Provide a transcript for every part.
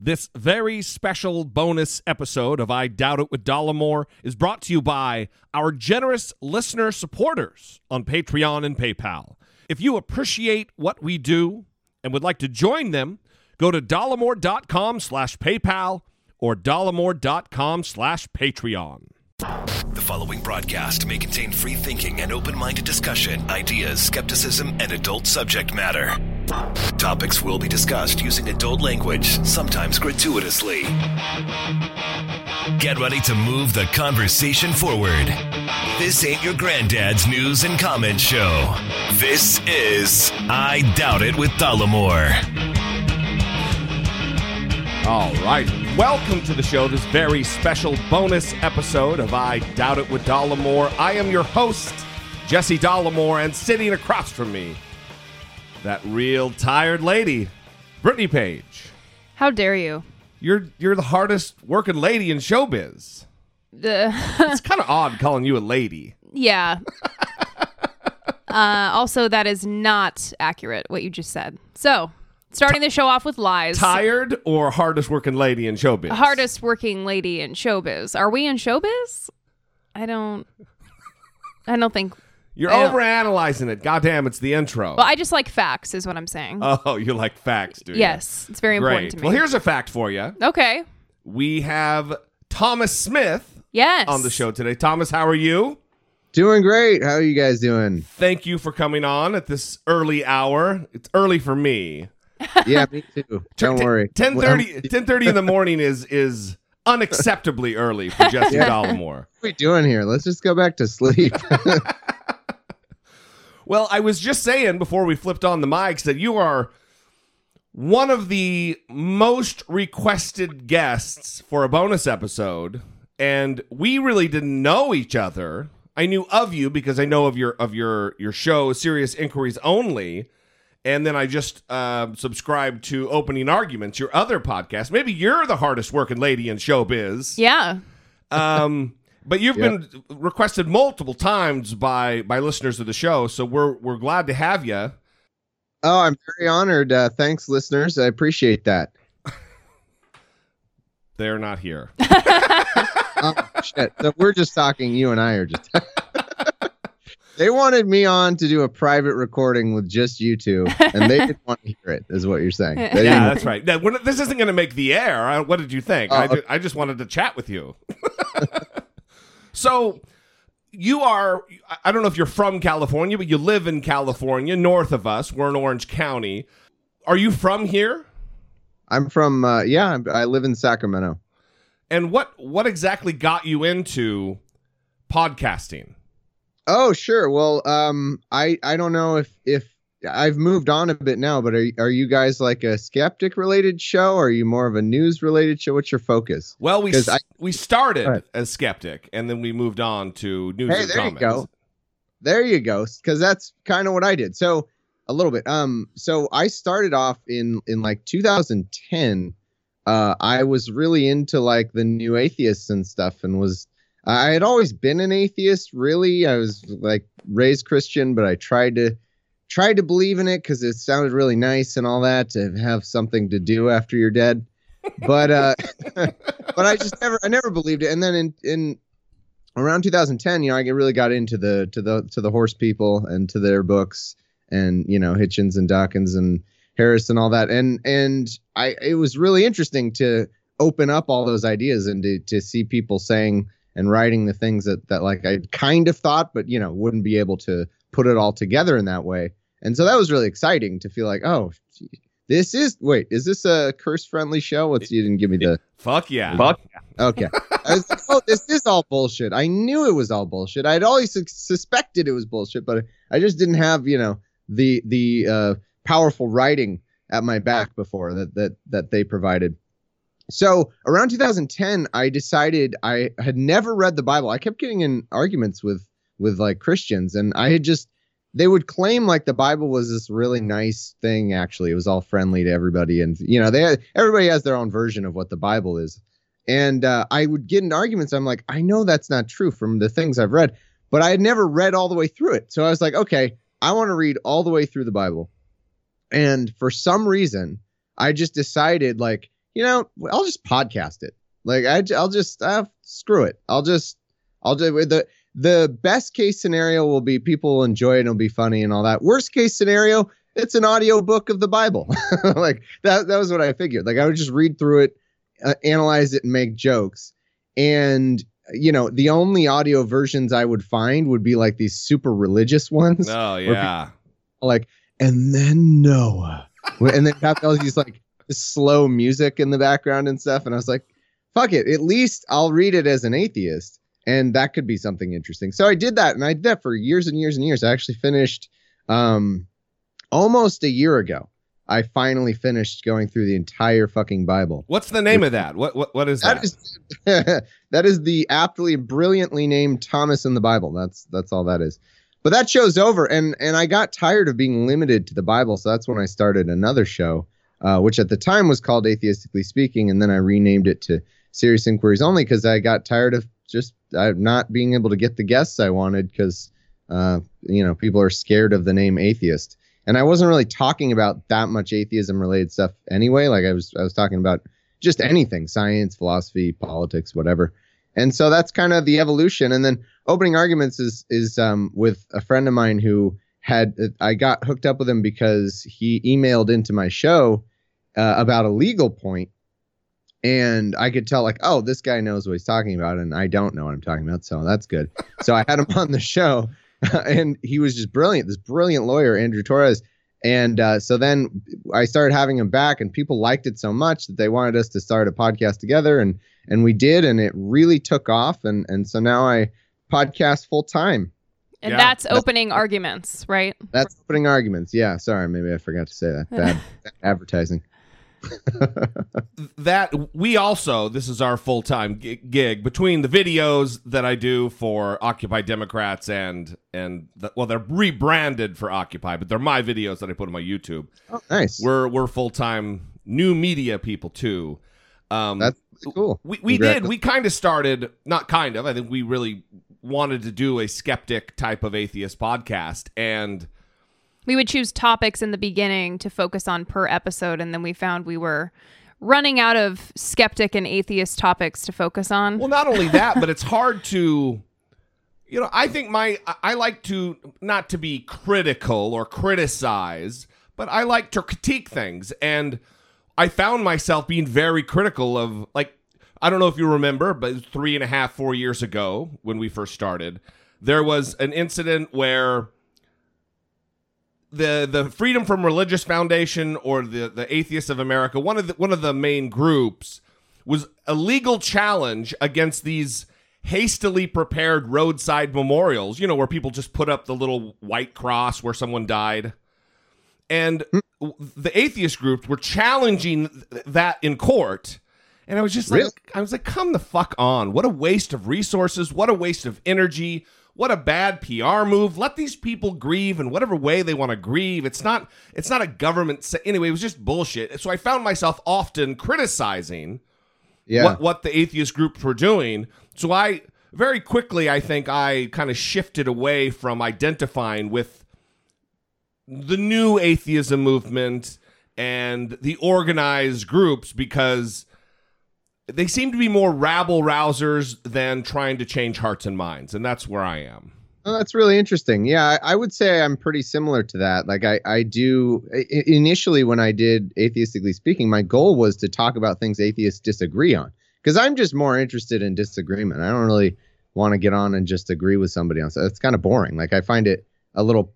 This very special bonus episode of I Doubt It with Dollemore is brought to you by our generous listener supporters on Patreon and PayPal. If you appreciate what we do and would like to join them, go to dollemore.com slash PayPal or dollemore.com slash Patreon. The following broadcast may contain free thinking and open minded discussion, ideas, skepticism, and adult subject matter. Topics will be discussed using adult language, sometimes gratuitously. Get ready to move the conversation forward. This ain't your granddad's news and comment show. This is I Doubt It with Dollemore. All right. Welcome to the show, this very special bonus episode of I Doubt It with Dollemore. I am your host, Jesse Dollemore, and sitting across from me, that real tired lady, Brittany Page. How dare you? You're you're the hardest working lady in showbiz. Uh, It's kind of odd calling you a lady. yeah. uh, also, that is not accurate, what you just said. So, starting the show off with lies. Tired or hardest working lady in showbiz? Hardest working lady in showbiz. Are we in showbiz? I don't. I don't think. You're I don't- overanalyzing it. Goddamn, it's the intro. Well, I just like facts, is what I'm saying. oh, you like facts, do you? yes, it's very important Great. to me. Well, here's a fact for you. okay. We have Thomas Smith Yes. on the show today. Thomas, how are you? Doing great. How are you guys doing? Thank you for coming on at this early hour. It's early for me. Yeah, me too. Don't worry. 10:30 10:30 in the morning is is unacceptably early for Jesse Yeah. Dollemore. What are we doing here? Let's just go back to sleep. Well, I was just saying before we flipped on the mics that you are one of the most requested guests for a bonus episode, and we really didn't know each other. I knew of you because I know of your of your your show, Serious Inquiries Only, and then I just uh, subscribed to Opening Arguments, your other podcast. Maybe you're the hardest working lady in showbiz. Yeah. Um, but you've Yep. been requested multiple times by by listeners of the show, so we're we're glad to have you. oh, I'm very honored. Uh, thanks, listeners. I appreciate that. They're not here. Oh, shit. So we're just talking. You and I are just. they wanted me on to do a private recording with just you two, and they didn't want to hear it. Is what you're saying? They yeah, that's right. Now, we're not- this isn't going to make the air. I, what did you think? I, Oh, ju- I just wanted to chat with you. so, you are, I- don't know if you're from California, but you live in California, north of us. We're in Orange County. Are you from here? I'm from. Uh, yeah, I live in Sacramento. And what what exactly got you into podcasting? Oh, sure. Well, um, I I don't know if if I've moved on a bit now, but are are you guys like a skeptic related show? Or are you more of a news related show? What's your focus? Well, we s- I- we started Right. as skeptic, and then we moved on to news Hey, and there you go. There you go. Because that's kind of what I did. So a little bit. Um. So I started off in in like 2010. Uh, I was really into like the new atheists and stuff, and was I had always been an atheist. Really, I was like raised Christian, but I tried to tried to believe in it because it sounded really nice and all that to have something to do after you're dead. But uh, but I just never I never believed it. And then in in around 2010, you know, I really got into the to the to the horse people and to their books and you know Hitchens and Dawkins and Harris and all that. And and I it was really interesting to open up all those ideas and to to see people saying and writing the things that that like I kind of thought, but you know wouldn't be able to put it all together in that way. And so that was really exciting to feel like, oh, this is wait, is this a curse friendly show? What's you didn't give me the Fuck yeah. Fuck. Yeah. Okay. I was like, oh, this is all bullshit. I knew it was all bullshit. I'd always sus- suspected it was bullshit, but I just didn't have, you know, the the uh, powerful writing at my back before that that that they provided. So around 2010, I decided I had never read the Bible. I kept getting in arguments with with like Christians, and I had just they would claim like the Bible was this really nice thing. Actually, it was all friendly to everybody, and you know, they had, everybody has their own version of what the Bible is. And uh, I would get in arguments. I'm like, I know that's not true from the things I've read, but I had never read all the way through it. So I was like, okay, I want to read all the way through the Bible. And for some reason, I just decided, like, you know, I'll just podcast it. Like I, I'll just uh, screw it. I'll just, I'll do the the best case scenario will be people will enjoy it and it'll be funny and all that. Worst case scenario, it's an audio book of the Bible. like that that was what I figured. Like I would just read through it, uh, analyze it, and make jokes. And you know, the only audio versions I would find would be like these super religious ones. Oh yeah. Like, and then Noah, and then have all these like slow music in the background and stuff. And I was like, fuck it. At least I'll read it as an atheist, and that could be something interesting. So I did that, and I did that for years and years and years. I actually finished um, almost a year ago. I finally finished going through the entire fucking Bible. What's the name of that? What what what is that? That is that is the aptly brilliantly named Thomas in the Bible. That's that's all that is. But that show's over and and I got tired of being limited to the Bible, so that's when I started another show, uh, which at the time was called Atheistically Speaking, and then I renamed it to Serious Inquiries Only because I got tired of just uh, not being able to get the guests I wanted because uh, you know people are scared of the name atheist and I wasn't really talking about that much atheism related stuff anyway. Like I was I was talking about just anything, science, philosophy, politics, whatever. And so that's kind of the evolution. And then opening arguments is is um, with a friend of mine who had I got hooked up with him because he emailed into my show uh, about a legal point, and I could tell like, oh, this guy knows what he's talking about, and I don't know what I'm talking about, so that's good. so I had him on the show, and he was just brilliant. This brilliant lawyer, Andrew Torrez. And uh, so then I started having him back, and people liked it so much that they wanted us to start a podcast together, and and we did, and it really took off, and and so now I podcast full time. And Yeah. that's opening arguments, right? That's opening arguments. Yeah, sorry, maybe I forgot to say that. Bad, bad advertising. that we also this is our full-time gig between the videos that I do for Occupy Democrats and and the, well they're rebranded for Occupy but they're my videos that I put on my YouTube. Oh, nice. We're we're full-time new media people too. Um That's cool. we we Congrats. did we kind of started not kind of I think we really wanted to do a skeptic type of atheist podcast and We would choose topics in the beginning to focus on per episode, and then we found we were running out of skeptic and atheist topics to focus on. Well, not only that, but it's hard to, you know, I think my, I- like to, not to be critical or criticize, but I like to critique things. And I found myself being very critical of, like, I don't know if you remember, but three and a half, four years ago when we first started, there was an incident where the the Freedom from Religious Foundation or the the Atheists of America, one of the one of the main groups, was a legal challenge against these hastily prepared roadside memorials. You know, where people just put up the little white cross where someone died, and hmm. the atheist groups were challenging th- that in court. And I was just like, I was like, come the fuck on! What a waste of resources! What a waste of energy! What a bad PR move! Let these people grieve in whatever way they want to grieve. It's not, it's not a government. Anyway, it was just bullshit. So I found myself often criticizing Yeah. what what the atheist groups were doing. So I very quickly, I think I kind of shifted away from identifying with the new atheism movement and the organized groups because they seem to be more rabble rousers than trying to change hearts and minds, and that's where I am. That's really interesting. Yeah, I, I would say I'm pretty similar to that. Like I, I do i- initially when I did atheistically speaking, my goal was to talk about things atheists disagree on because I'm just more interested in disagreement. I don't really want to get on and just agree with somebody else. It's kind of boring. Like I find it a little,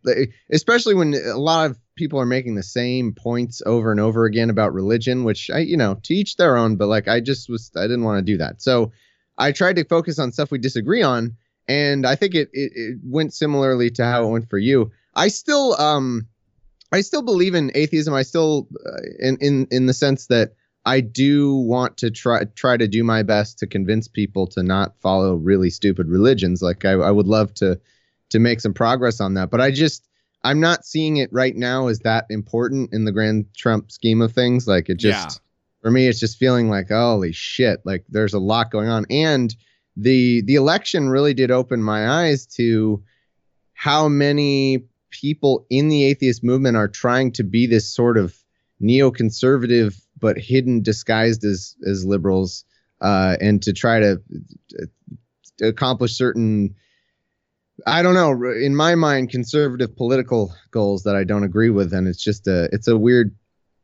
especially when a lot of people are making the same points over and over again about religion, which I, you know, to each their own. But like I just was, I didn't want to do that. So I tried to focus on stuff we disagree on and I think it, it it went similarly to how it went for you. I still um I still believe in atheism. I still uh, in in in the sense that I do want to try try to do my best to convince people to not follow really stupid religions. Like I, I would love to to make some progress on that, but I just I'm not seeing it right now as that important in the grand Trump scheme of things. Like it just Yeah. for me, it's just feeling like holy shit, like there's a lot going on, and the the election really did open my eyes to how many people in the atheist movement are trying to be this sort of neoconservative but hidden disguised as as liberals uh, and to try to, to accomplish certain I don't know in my mind conservative political goals that I don't agree with and it's just a it's a weird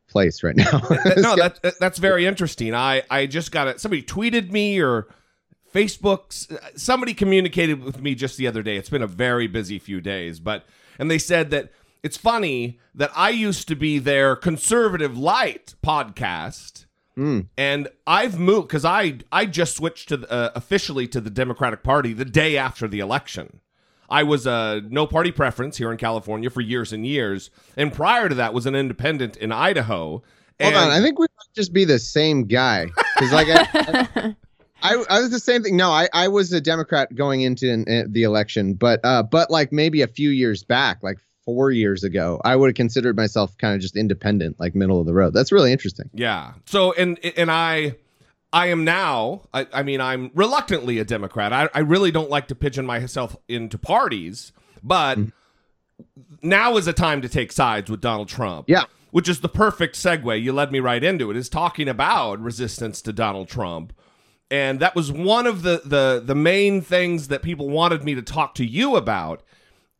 place right now. no, that, that's very interesting. I I just got it. Somebody tweeted me or Facebook. Somebody communicated with me just the other day. It's been a very busy few days, but and they said that it's funny that I used to be their conservative light podcast. Mm. And I've moved because I I just switched to uh, officially to the Democratic Party the day after the election. I was a no party preference here in California for years and years, and prior to that was an independent in Idaho. Hold on, I think we might just be the same guy because like I, I, I, was the same thing. No, I, I was a Democrat going into an, uh, the election, but uh, but like maybe a few years back, like four years ago, I would have considered myself kind of just independent, like middle of the road. That's really interesting. Yeah. So and and I I am now, I, I mean, I'm reluctantly a Democrat. I, I, really don't like to pigeon myself into parties, but mm. now is a time to take sides with Donald Trump. Yeah. Which is the perfect segue. You led me right into it, is talking about resistance to Donald Trump. And that was one of the, the, the main things that people wanted me to talk to you about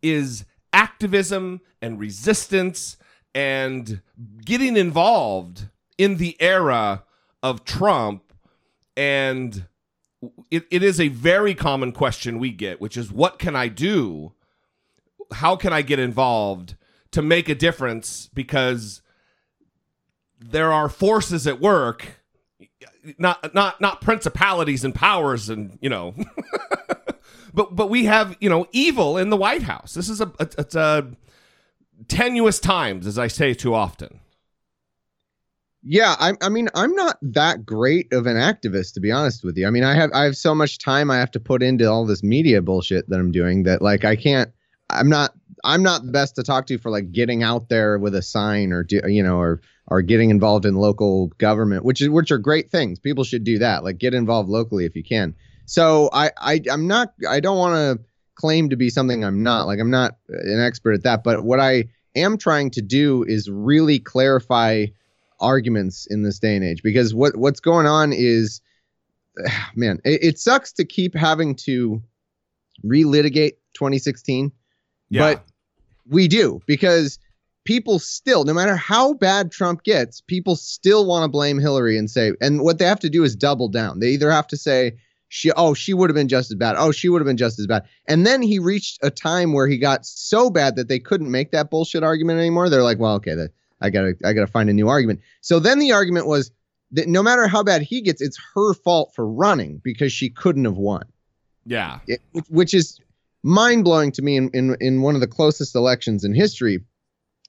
is activism and resistance and getting involved in the era of Trump and it, it is a very common question we get, which is what can I do? How can I get involved to make a difference? Because there are forces at work, not not not principalities and powers, and you know, but but we have you know evil in the White House. This is a, a it's a tenuous times, as I say too often. Yeah, I, I mean, I'm not that great of an activist, to be honest with you. I mean, I have I have so much time I have to put into all this media bullshit that I'm doing that like I can't. I'm not I'm not the best to talk to for like getting out there with a sign or do, you know or or getting involved in local government, which is which are great things. People should do that. Like get involved locally if you can. So I, I I'm not I don't want to claim to be something I'm not. Like I'm not an expert at that. But what I am trying to do is really clarify arguments in this day and age because what what's going on is man it, it sucks to keep having to relitigate 2016 yeah. but we do because people still no matter how bad trump gets people still want to blame hillary and say and what they have to do is double down. They either have to say she oh she would have been just as bad. Oh she would have been just as bad. And then he reached a time where he got so bad that they couldn't make that bullshit argument anymore. They're like well okay that I gotta I gotta find a new argument. So then the argument was that no matter how bad he gets, it's her fault for running because she couldn't have won. Yeah, it, which is mind blowing to me. In, in in one of the closest elections in history,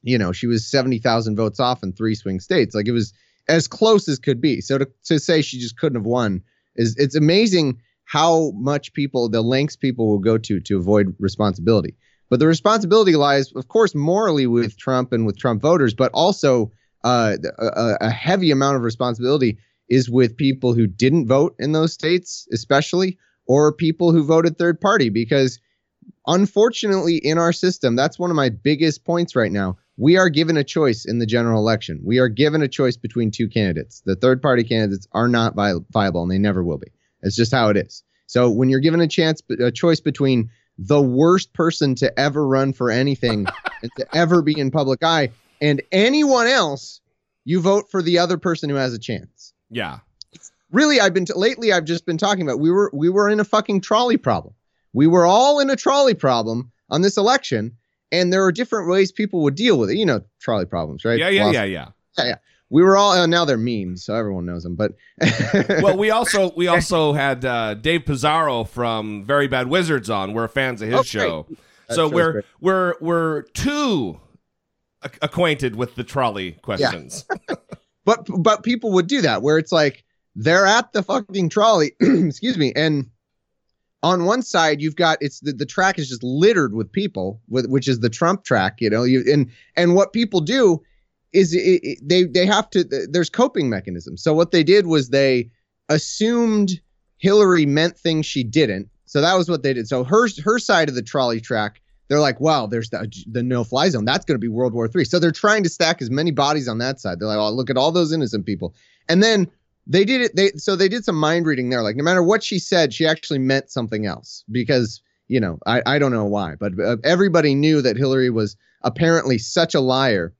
you know, she was seventy thousand votes off in three swing states. Like it was as close as could be. So to to say she just couldn't have won is it's amazing how much people the lengths people will go to to avoid responsibility. But the responsibility lies, of course, morally with Trump and with Trump voters, but also uh, a, a, heavy amount of responsibility is with people who didn't vote in those states, especially, or people who voted third party. Because unfortunately, in our system, that's one of my biggest points right now. We are given a choice in the general election. We are given a choice between two candidates. The third party candidates are not vi- viable, and they never will be. It's just how it is. So when you're given a chance, a choice between the worst person to ever run for anything and to ever be in public eye. And anyone else, you vote for the other person who has a chance. Yeah. Really, I've been t- lately. I've just been talking about we were we were in a fucking trolley problem. We were all in a trolley problem on this election, and there are different ways people would deal with it. You know, trolley problems, right? Yeah, yeah, yeah, yeah. Yeah, yeah we were all uh, now they're memes, so everyone knows them. But well, we also we also had uh, Dave Pizarro from Very Bad Wizards on. We're fans of his oh, show, so we're great. we're we're too acquainted with the trolley questions. Yeah. but but people would do that where it's like they're at the fucking trolley, excuse me, and on one side you've got it's the, the track is just littered with people with which is the Trump track, you know, you and and what people do is it, it, they they have to there's coping mechanisms. So what they did was they assumed Hillary meant things she didn't. So that was what they did. So her her side of the trolley track, they're like, wow, there's the, the no fly zone. That's going to be World War Three. So they're trying to stack as many bodies on that side. They're like, oh, look at all those innocent people. And then they did it. They so they did some mind reading there. Like no matter what she said, she actually meant something else because you know I I don't know why, but uh, everybody knew that Hillary was apparently such a liar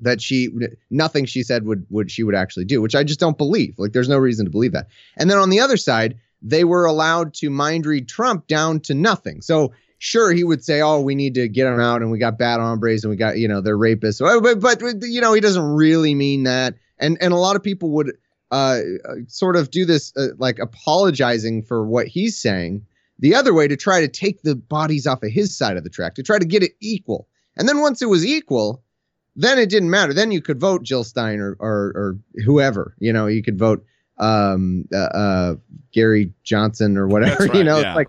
that she nothing she said would would she would actually do, which I just don't believe. Like there's no reason to believe that. And then on the other side, they were allowed to mind read Trump down to nothing. So sure he would say, "Oh, we need to get him out, and we got bad hombres, and we got you know they're rapists." But, but, you know he doesn't really mean that, and and a lot of people would uh, sort of do this uh, like apologizing for what he's saying the other way to try to take the bodies off of his side of the track to try to get it equal. And then once it was equal, then it didn't matter. Then you could vote Jill Stein or or, or whoever. You know, you could vote um, uh, uh, Gary Johnson or whatever. Right, you know, yeah. like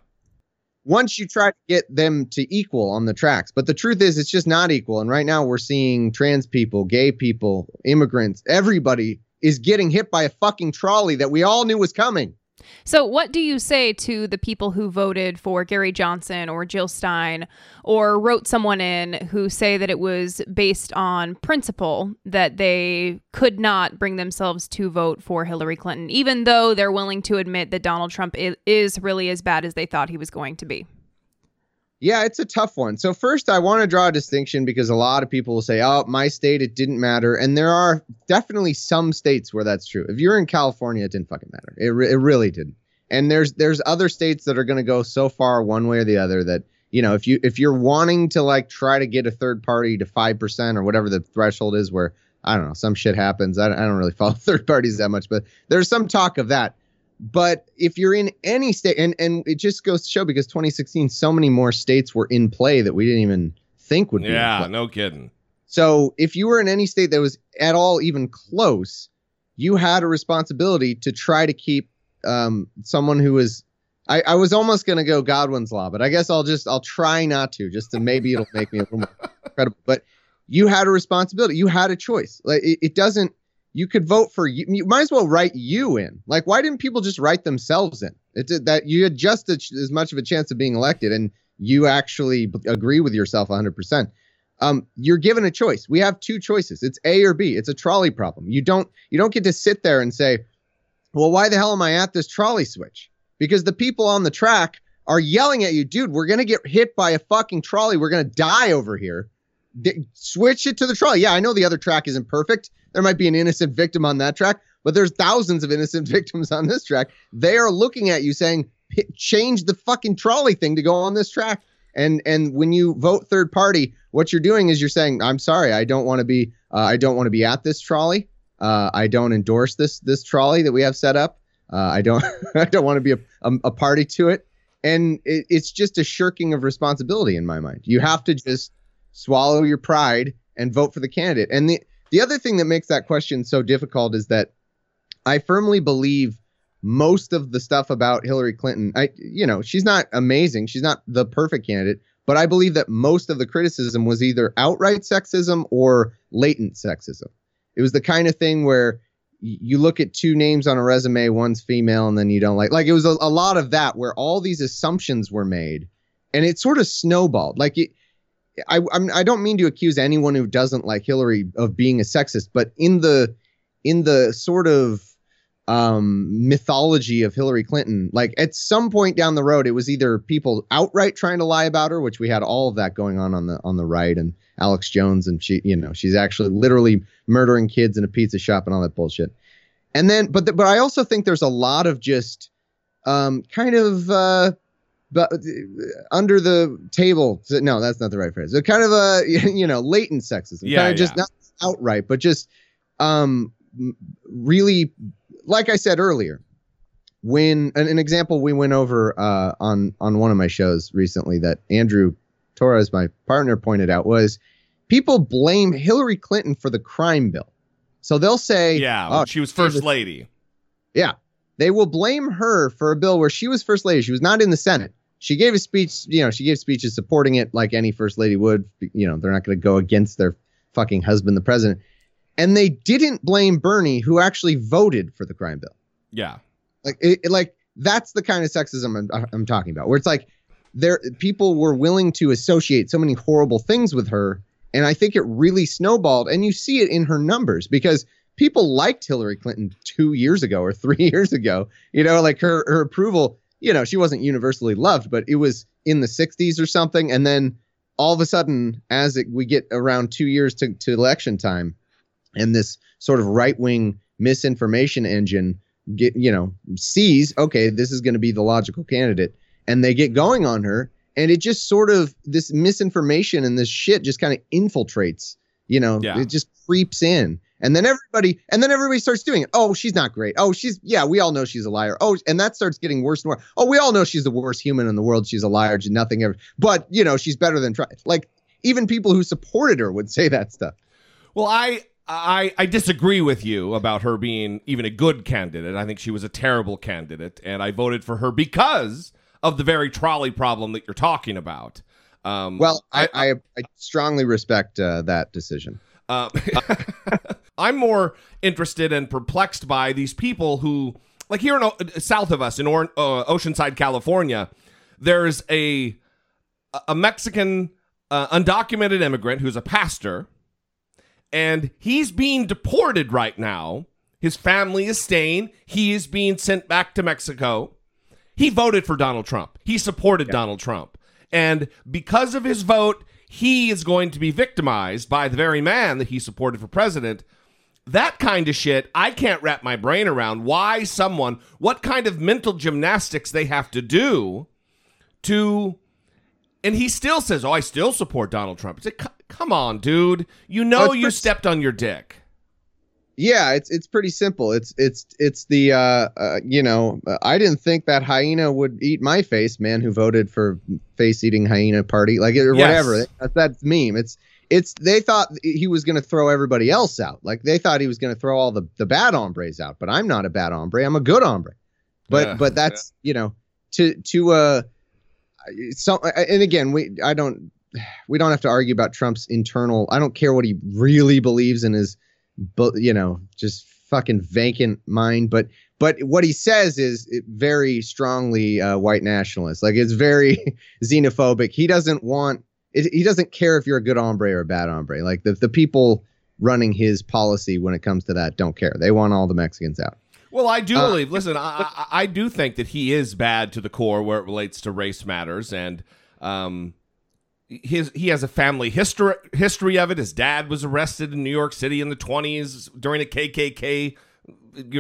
once you try to get them to equal on the tracks. But the truth is, it's just not equal. And right now, we're seeing trans people, gay people, immigrants, everybody is getting hit by a fucking trolley that we all knew was coming. So, what do you say to the people who voted for Gary Johnson or Jill Stein or wrote someone in who say that it was based on principle that they could not bring themselves to vote for Hillary Clinton, even though they're willing to admit that Donald Trump is really as bad as they thought he was going to be? Yeah, it's a tough one. So first, I want to draw a distinction because a lot of people will say, "Oh, my state, it didn't matter," and there are definitely some states where that's true. If you're in California, it didn't fucking matter. It re- it really didn't. And there's there's other states that are going to go so far one way or the other that you know if you if you're wanting to like try to get a third party to five percent or whatever the threshold is, where I don't know some shit happens. I, I don't really follow third parties that much, but there's some talk of that but if you're in any state, and and it just goes to show because 2016, so many more states were in play that we didn't even think would be. Yeah, no kidding. So if you were in any state that was at all even close, you had a responsibility to try to keep um, someone who was. I, I was almost gonna go Godwin's law, but I guess I'll just I'll try not to, just to maybe it'll make me a little more credible. But you had a responsibility. You had a choice. Like it, it doesn't you could vote for you. You might as well write you in. Like, why didn't people just write themselves in? It's that you had just as much of a chance of being elected, and you actually agree with yourself 100%. Um, you're given a choice. We have two choices. It's A or B. It's a trolley problem. You don't you don't get to sit there and say, "Well, why the hell am I at this trolley switch?" Because the people on the track are yelling at you, dude. We're gonna get hit by a fucking trolley. We're gonna die over here. Switch it to the trolley. Yeah, I know the other track isn't perfect. There might be an innocent victim on that track, but there's thousands of innocent victims on this track. They are looking at you saying, change the fucking trolley thing to go on this track. And and when you vote third party, what you're doing is you're saying, I'm sorry, I don't want to be uh, I don't want to be at this trolley. Uh, I don't endorse this this trolley that we have set up. Uh, I don't I don't want to be a, a, a, party to it. And it, it's just a shirking of responsibility in my mind. You have to just swallow your pride and vote for the candidate. And the the other thing that makes that question so difficult is that I firmly believe most of the stuff about Hillary Clinton, I you know, she's not amazing, she's not the perfect candidate, but I believe that most of the criticism was either outright sexism or latent sexism. It was the kind of thing where you look at two names on a resume, one's female, and then you don't like. Like it was a, a lot of that where all these assumptions were made, and it sort of snowballed. Like it, I I'm, I don't mean to accuse anyone who doesn't like Hillary of being a sexist, but in the in the sort of um, mythology of Hillary Clinton, like at some point down the road, it was either people outright trying to lie about her, which we had all of that going on on the on the right, and Alex Jones, and she, you know, she's actually literally murdering kids in a pizza shop and all that bullshit. And then, but the, but I also think there's a lot of just um, kind of uh, but uh, under the table. No, that's not the right phrase. So kind of a you know latent sexism, yeah, kind of just not outright, but just um really, like I said earlier, when an, an example we went over uh, on on one of my shows recently that Andrew Torrez, my partner, pointed out was people blame Hillary Clinton for the crime bill. So they'll say, "Yeah, oh, she was first lady." Yeah, they will blame her for a bill where she was first lady. She was not in the Senate she gave a speech, you know, she gave speeches supporting it like any first lady would. You know, they're not going to go against their fucking husband, the president. And they didn't blame Bernie, who actually voted for the crime bill. Yeah. Like, it, it, like that's the kind of sexism I'm, uh, I'm talking about, where it's like there people were willing to associate so many horrible things with her, and I think it really snowballed. And you see it in her numbers because people liked Hillary Clinton two years ago or three years ago. You know, like her her approval. You know, she wasn't universally loved, but it was in the 60s or something. And then all of a sudden, as it, we get around two years to, to election time, and this sort of right wing misinformation engine get you know sees okay this is going to be the logical candidate and they get going on her and it just sort of this misinformation and this shit just kind of infiltrates you know Yeah. it just creeps in and then everybody and then everybody starts doing it. Oh she's not great. Oh she's yeah we all know she's a liar. Oh and that starts getting worse and worse. Oh we all know she's the worst human in the world. She's a liar. She's nothing ever but you know she's better than Trump. Like even people who supported her would say that stuff. Well, I I I disagree with you about her being even a good candidate. I think she was a terrible candidate, and I voted for her because of the very trolley problem that you're talking about. Um, well i i, I strongly respect uh, that decision. Uh, I'm more interested and perplexed by these people who, like here in O- south of us in or- uh, Oceanside, California, there's a a Mexican uh, undocumented immigrant who's a pastor, and he's being deported right now. His family is staying. He is being sent back to Mexico. He voted for Donald Trump. He supported Donald Trump. And because of his vote, he is going to be victimized by the very man that he supported for president. That kind of shit, I can't wrap my brain around why someone, what kind of mental gymnastics they have to do to. And he still says, Oh, I still support Donald Trump. It's like, come on, dude. You know Oh, you pretty- stepped on your dick. Yeah, it's it's pretty simple. It's it's it's the uh, uh you know uh, I didn't think that hyena would eat my face, man, who voted for face eating hyena party like or Yes. whatever. That's that meme. It's it's they thought he was going to throw everybody else out. Like they thought he was going to throw all the the bad hombres out, but I'm not a bad hombre. I'm a good hombre. But Yeah. but that's you know to to uh so and again we I don't we don't have to argue about Trump's internal. I don't care what he really believes in his but you know just fucking vacant mind but but what he says is very strongly uh, white nationalist like it's very xenophobic he doesn't want it, he doesn't care if you're a good hombre or a bad hombre like the, the people running his policy when it comes to that don't care they want all the mexicans out Well, I do Uh, believe. Listen, I, I do think that he is bad to the core where it relates to race matters, and um, his he has a family history history of it. His dad was arrested in New York City in the twenties during a KKK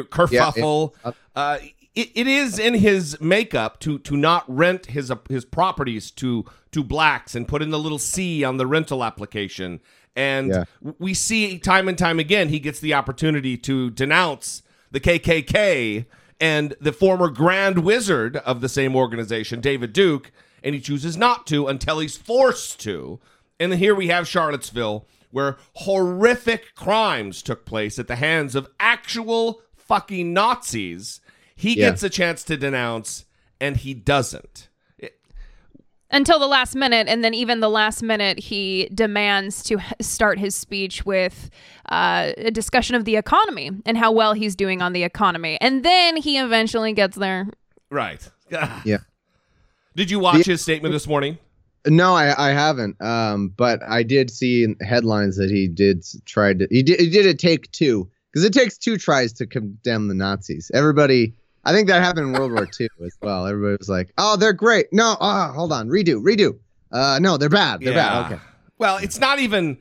kerfuffle. Yeah, uh, it, it is in his makeup to to not rent his uh, his properties to to blacks and put in the little C on the rental application. And Yeah. we see time and time again he gets the opportunity to denounce the KKK and the former Grand Wizard of the same organization, David Duke, and he chooses not to until he's forced to. And then here we have Charlottesville, where horrific crimes took place at the hands of actual fucking Nazis. He Yeah. gets a chance to denounce, and he doesn't. until the last minute and then even the last minute he demands to start his speech with uh, a discussion of the economy and how well he's doing on the economy and then he eventually gets there Right. Yeah. Did you watch his statement this morning? no i i haven't um but i did see in headlines that he did try to he did he did it take two because it takes two tries to condemn the nazis everybody i think that happened in world war ii as well. Everybody was like oh they're great. No oh hold on. Redo redo. Uh no they're bad. They're bad. Okay. Well, it's not even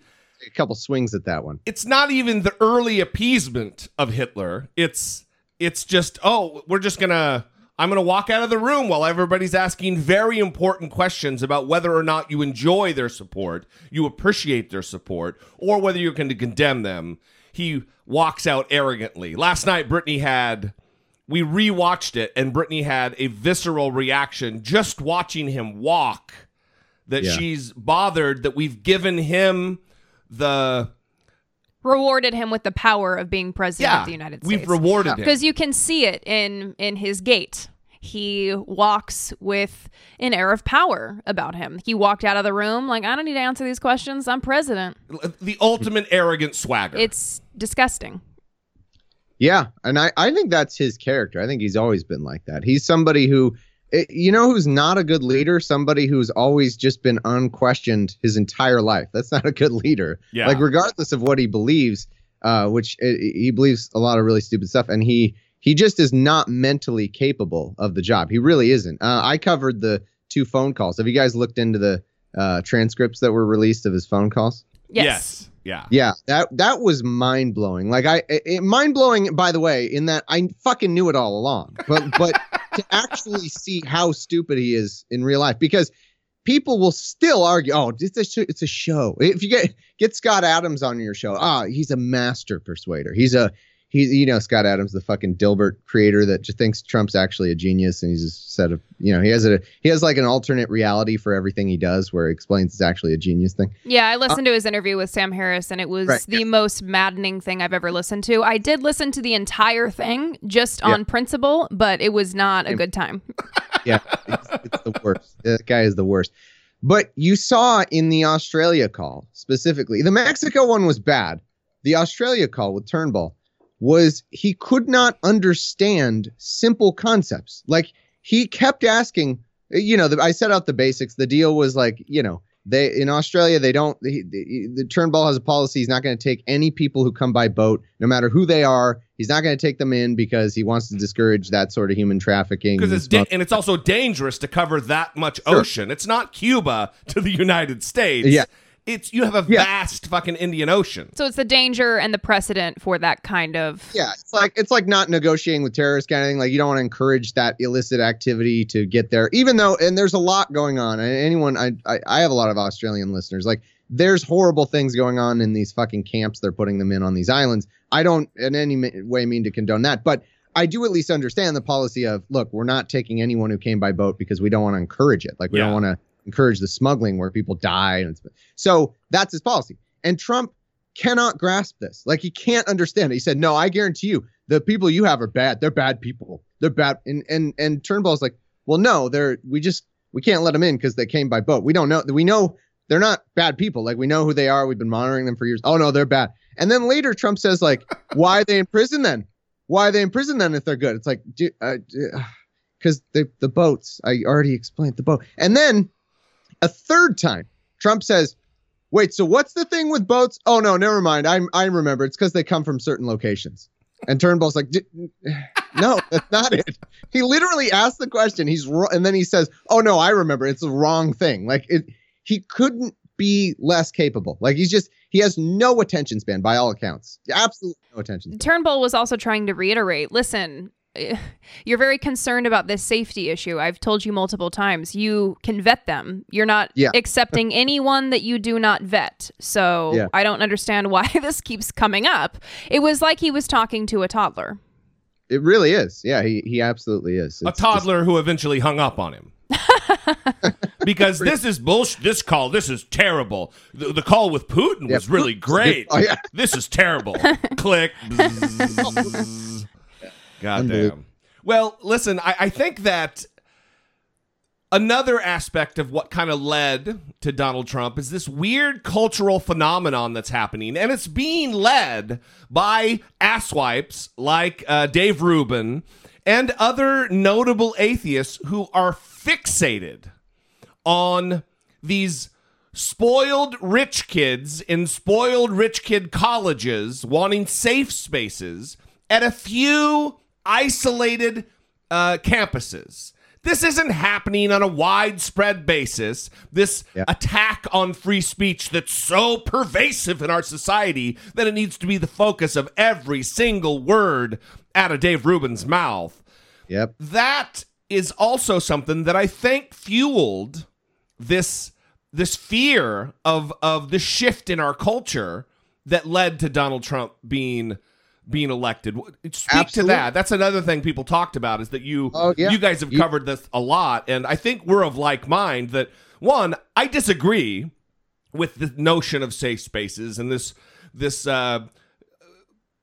a couple swings at that one. it's not even the early appeasement of Hitler. It's it's just oh, we're just gonna I'm gonna walk out of the room while everybody's asking very important questions about whether or not you enjoy their support, you appreciate their support, or whether you're going to condemn them. He walks out arrogantly. Last night, Brittany had we rewatched it, and Brittany had a visceral reaction just watching him walk. That Yeah. she's bothered that we've given him the rewarded him with the power of being president yeah of the united states we've rewarded him because you can see it in in his gait he walks with an air of power about him he walked out of the room like i don't need to answer these questions i'm president the ultimate arrogant swagger. it's disgusting Yeah, and I, I think that's his character. I think he's always been like that. He's somebody who you know who's not a good leader? Somebody who's always just been unquestioned his entire life. That's not a good leader. Yeah. Like regardless of what he believes, uh, which uh, he believes a lot of really stupid stuff, and he he just is not mentally capable of the job. He really isn't. Uh, I covered the two phone calls. Have you guys looked into the uh, transcripts that were released of his phone calls? Yes. Yeah. Yeah, that that was mind blowing. Like I, it, mind blowing. By the way, in that I fucking knew it all along, but but to actually see how stupid he is in real life, because people will still argue, oh, it's a it's a show. If you get get Scott Adams on your show, ah, he's a master persuader. He's a he's you know Scott Adams, the fucking Dilbert creator that just thinks Trump's actually a genius, and he's a set of you know he has a he has like an alternate reality for everything he does, where he explains it's actually a genius thing. Yeah, I listened uh, to his interview with Sam Harris, and it was Right, the most maddening thing I've ever listened to. I did listen to the entire thing just Yeah. on principle, but it was not a good time. yeah, it's, it's the worst. That guy is the worst. But you saw in the Australia call specifically, the Mexico one was bad. The Australia call with Turnbull was he could not understand simple concepts. Like he kept asking, you know, the, I set out the basics. The deal was like, you know, they in Australia they don't. The, the, the Turnbull has a policy. He's not going to take any people who come by boat, no matter who they are. He's not going to take them in because he wants to discourage that sort of human trafficking. Because it's and da- and it's also dangerous to cover that much Sure. ocean. It's not Cuba to the United States. Yeah. It's you have a Yeah. vast fucking Indian Ocean. So it's the danger and the precedent for that kind of. Yeah, it's like it's like not negotiating with terrorists kind of thing. Like you don't want to encourage that illicit activity to get there, even though and there's a lot going on. And anyone, I, I I have a lot of Australian listeners. Like there's horrible things going on in these fucking camps they're putting them in on these islands. I don't in any way mean to condone that, but I do at least understand the policy of look, we're not taking anyone who came by boat because we don't want to encourage it. Like we Yeah. don't want to encourage the smuggling where people die. And so that's his policy. And Trump cannot grasp this. Like he can't understand it. He said, "No, I guarantee you, the people you have are bad. They're bad people. They're bad." And and and Turnbull's like, "Well, no, they're we just we can't let them in because they came by boat. We don't know. We know they're not bad people. Like we know who they are. We've been monitoring them for years. Oh no, they're bad." And then later, Trump says, "Like, why are they in prison then? Why are they in prison then if they're good?" It's like, because uh, uh, the the boats. I already explained the boat. And then a third time, Trump says, Wait, so what's the thing with boats? Oh no, never mind. I I remember. It's because they come from certain locations. And Turnbull's like, "D- no, that's not it. He literally asked the question. He's and then he says, "Oh no, I remember. It's the wrong thing." Like it, he couldn't be less capable. Like he's just he has no attention span by all accounts. Absolutely no attention. span. Turnbull was also trying to reiterate listen, you're very concerned about this safety issue. I've told you multiple times. You can vet them. You're not Yeah. accepting anyone that you do not vet. So Yeah. I don't understand why this keeps coming up. It was like he was talking to a toddler. It really is. Yeah, he he absolutely is. a It's just- toddler who eventually hung up on him. because this is bullshit. This call, this is terrible. The, the call with Putin Yeah, was really great. Oh, yeah. This is terrible. Click. God damn. Well, listen, I, I think that another aspect of what kind of led to Donald Trump is this weird cultural phenomenon that's happening, and it's being led by asswipes like uh, Dave Rubin and other notable atheists who are fixated on these spoiled rich kids in spoiled rich kid colleges wanting safe spaces at a few isolated uh, campuses. This isn't happening on a widespread basis. This Yeah. attack on free speech that's so pervasive in our society that it needs to be the focus of every single word out of Dave Rubin's mouth Yep. that is also something that I think fueled this this fear of of the shift in our culture that led to Donald Trump being being elected. Speak to that. That's another thing people talked about is that you Oh, yeah. you guys have covered this a lot and I think we're of like mind that one, I disagree with the notion of safe spaces and this this uh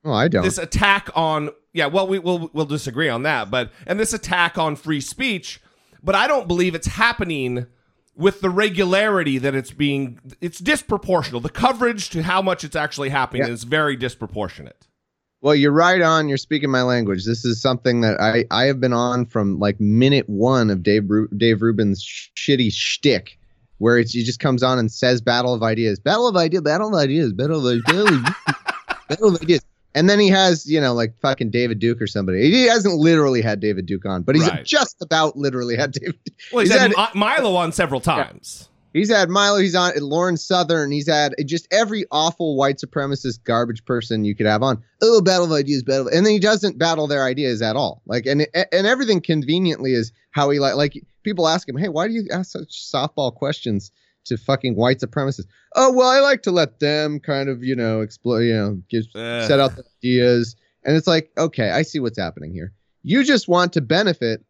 Oh, I don't. this attack on yeah well we will we'll disagree on that but and this attack on free speech but i don't believe it's happening with the regularity that it's being it's disproportional the coverage to how much it's actually happening Yeah. is very disproportionate Well, you're right on. You're speaking my language. This is something that I, I have been on from like minute one of Dave Ru- Dave Rubin's sh- shitty shtick, where it's, he just comes on and says "Battle of Ideas, Battle of Ideas, Battle of Ideas, Battle of Ideas, Battle of, Ideas," and then he has you know like fucking David Duke or somebody. He hasn't literally had David Duke on, but he's Right. just about literally had David. Well, he's, He's had, had- Milo on several times. He's had Milo. He's on Lauren Southern. He's had just every awful white supremacist garbage person you could have on. Oh, battle of ideas, battle, and then he doesn't battle their ideas at all. Like, and and everything conveniently is how he like. Like people ask him, "Hey, why do you ask such softball questions to fucking white supremacists?" Oh, well, I like to let them kind of, you know, explore, you know, give, set out the ideas, and it's like, okay, I see what's happening here. You just want to benefit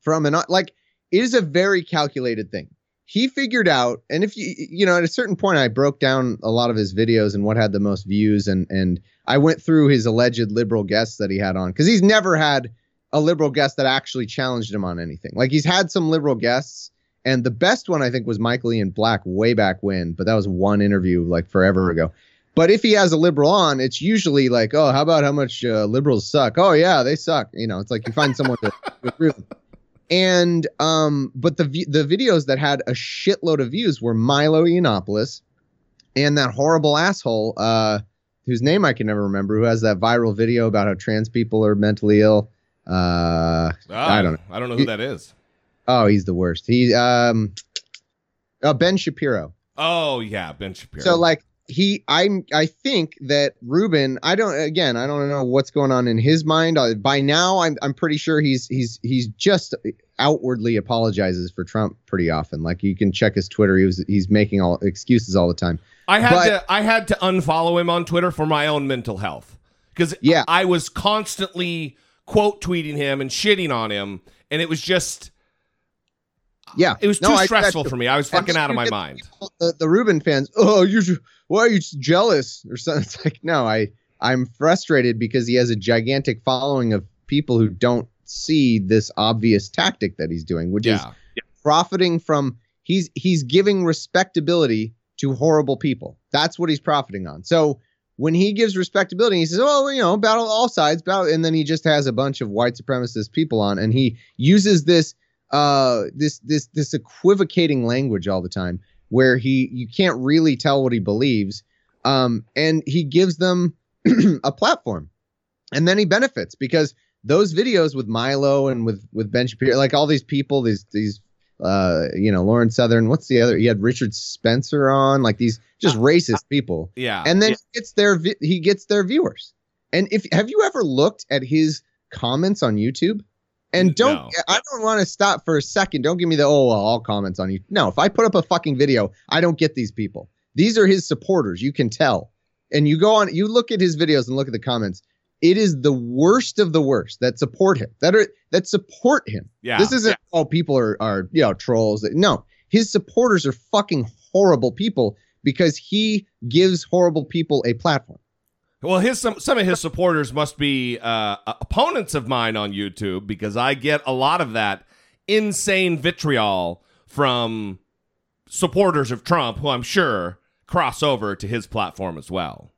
from an like it is a very calculated thing he figured out and if you you know at a certain point i broke down a lot of his videos and what had the most views and and i went through his alleged liberal guests that he had on because he's never had a liberal guest that actually challenged him on anything. Like he's had some liberal guests and the best one i think was michael ian black way back when but that was one interview like forever ago. But if he has a liberal on it's usually like oh how about how much uh, liberals suck? Oh yeah they suck. You know it's like you find someone to, to agree with and um but the the videos that had a shitload of views were Milo Yiannopoulos and that horrible asshole uh whose name I can never remember who has that viral video about how trans people are mentally ill uh I don't know. I don't know who that is. oh he's the worst he um uh, Ben Shapiro Oh yeah, Ben Shapiro. so like he I'm I think that Rubin I don't again I don't know what's going on in his mind. Uh, by now I'm I'm pretty sure he's he's he's just outwardly apologizes for Trump pretty often. Like you can check his Twitter. He was he's making all excuses all the time. I had but- to I had to unfollow him on Twitter for my own mental health. Because Yeah. I was constantly quote tweeting him and shitting on him, and it was just yeah it was too I- stressful that's- for me. I was fucking out of my mind. people, the, the Rubin fans oh you ju- why are you jealous or something it's like no I I'm frustrated because he has a gigantic following of people who don't see this obvious tactic that he's doing which is Yeah, profiting from he's he's giving respectability to horrible people. That's what he's profiting on. So when he gives respectability, he says, "Oh, you know, battle all sides, battle," and then he just has a bunch of white supremacist people on, and he uses this uh this this this equivocating language all the time, where he you can't really tell what he believes, um, and he gives them a platform, and then he benefits because those videos with Milo and with with Ben Shapiro, like all these people, these these uh you know Lauren Southern, what's the other? He had Richard Spencer on, like these just racist people, yeah. and then he gets their he gets their viewers. And if have you ever looked at his comments on YouTube? And don't No. I don't want to stop for a second. Don't give me the oh well, all comments on you. No, if I put up a fucking video, I don't get these people. These are his supporters. You can tell. And you go on, you look at his videos and look at the comments. It is the worst of the worst that support him. That are that support him. yeah. This isn't oh people are are you know trolls. No, his supporters are fucking horrible people because he gives horrible people a platform. Well, his some some of his supporters must be uh, opponents of mine on YouTube because I get a lot of that insane vitriol from supporters of Trump, who I'm sure cross over to his platform as well.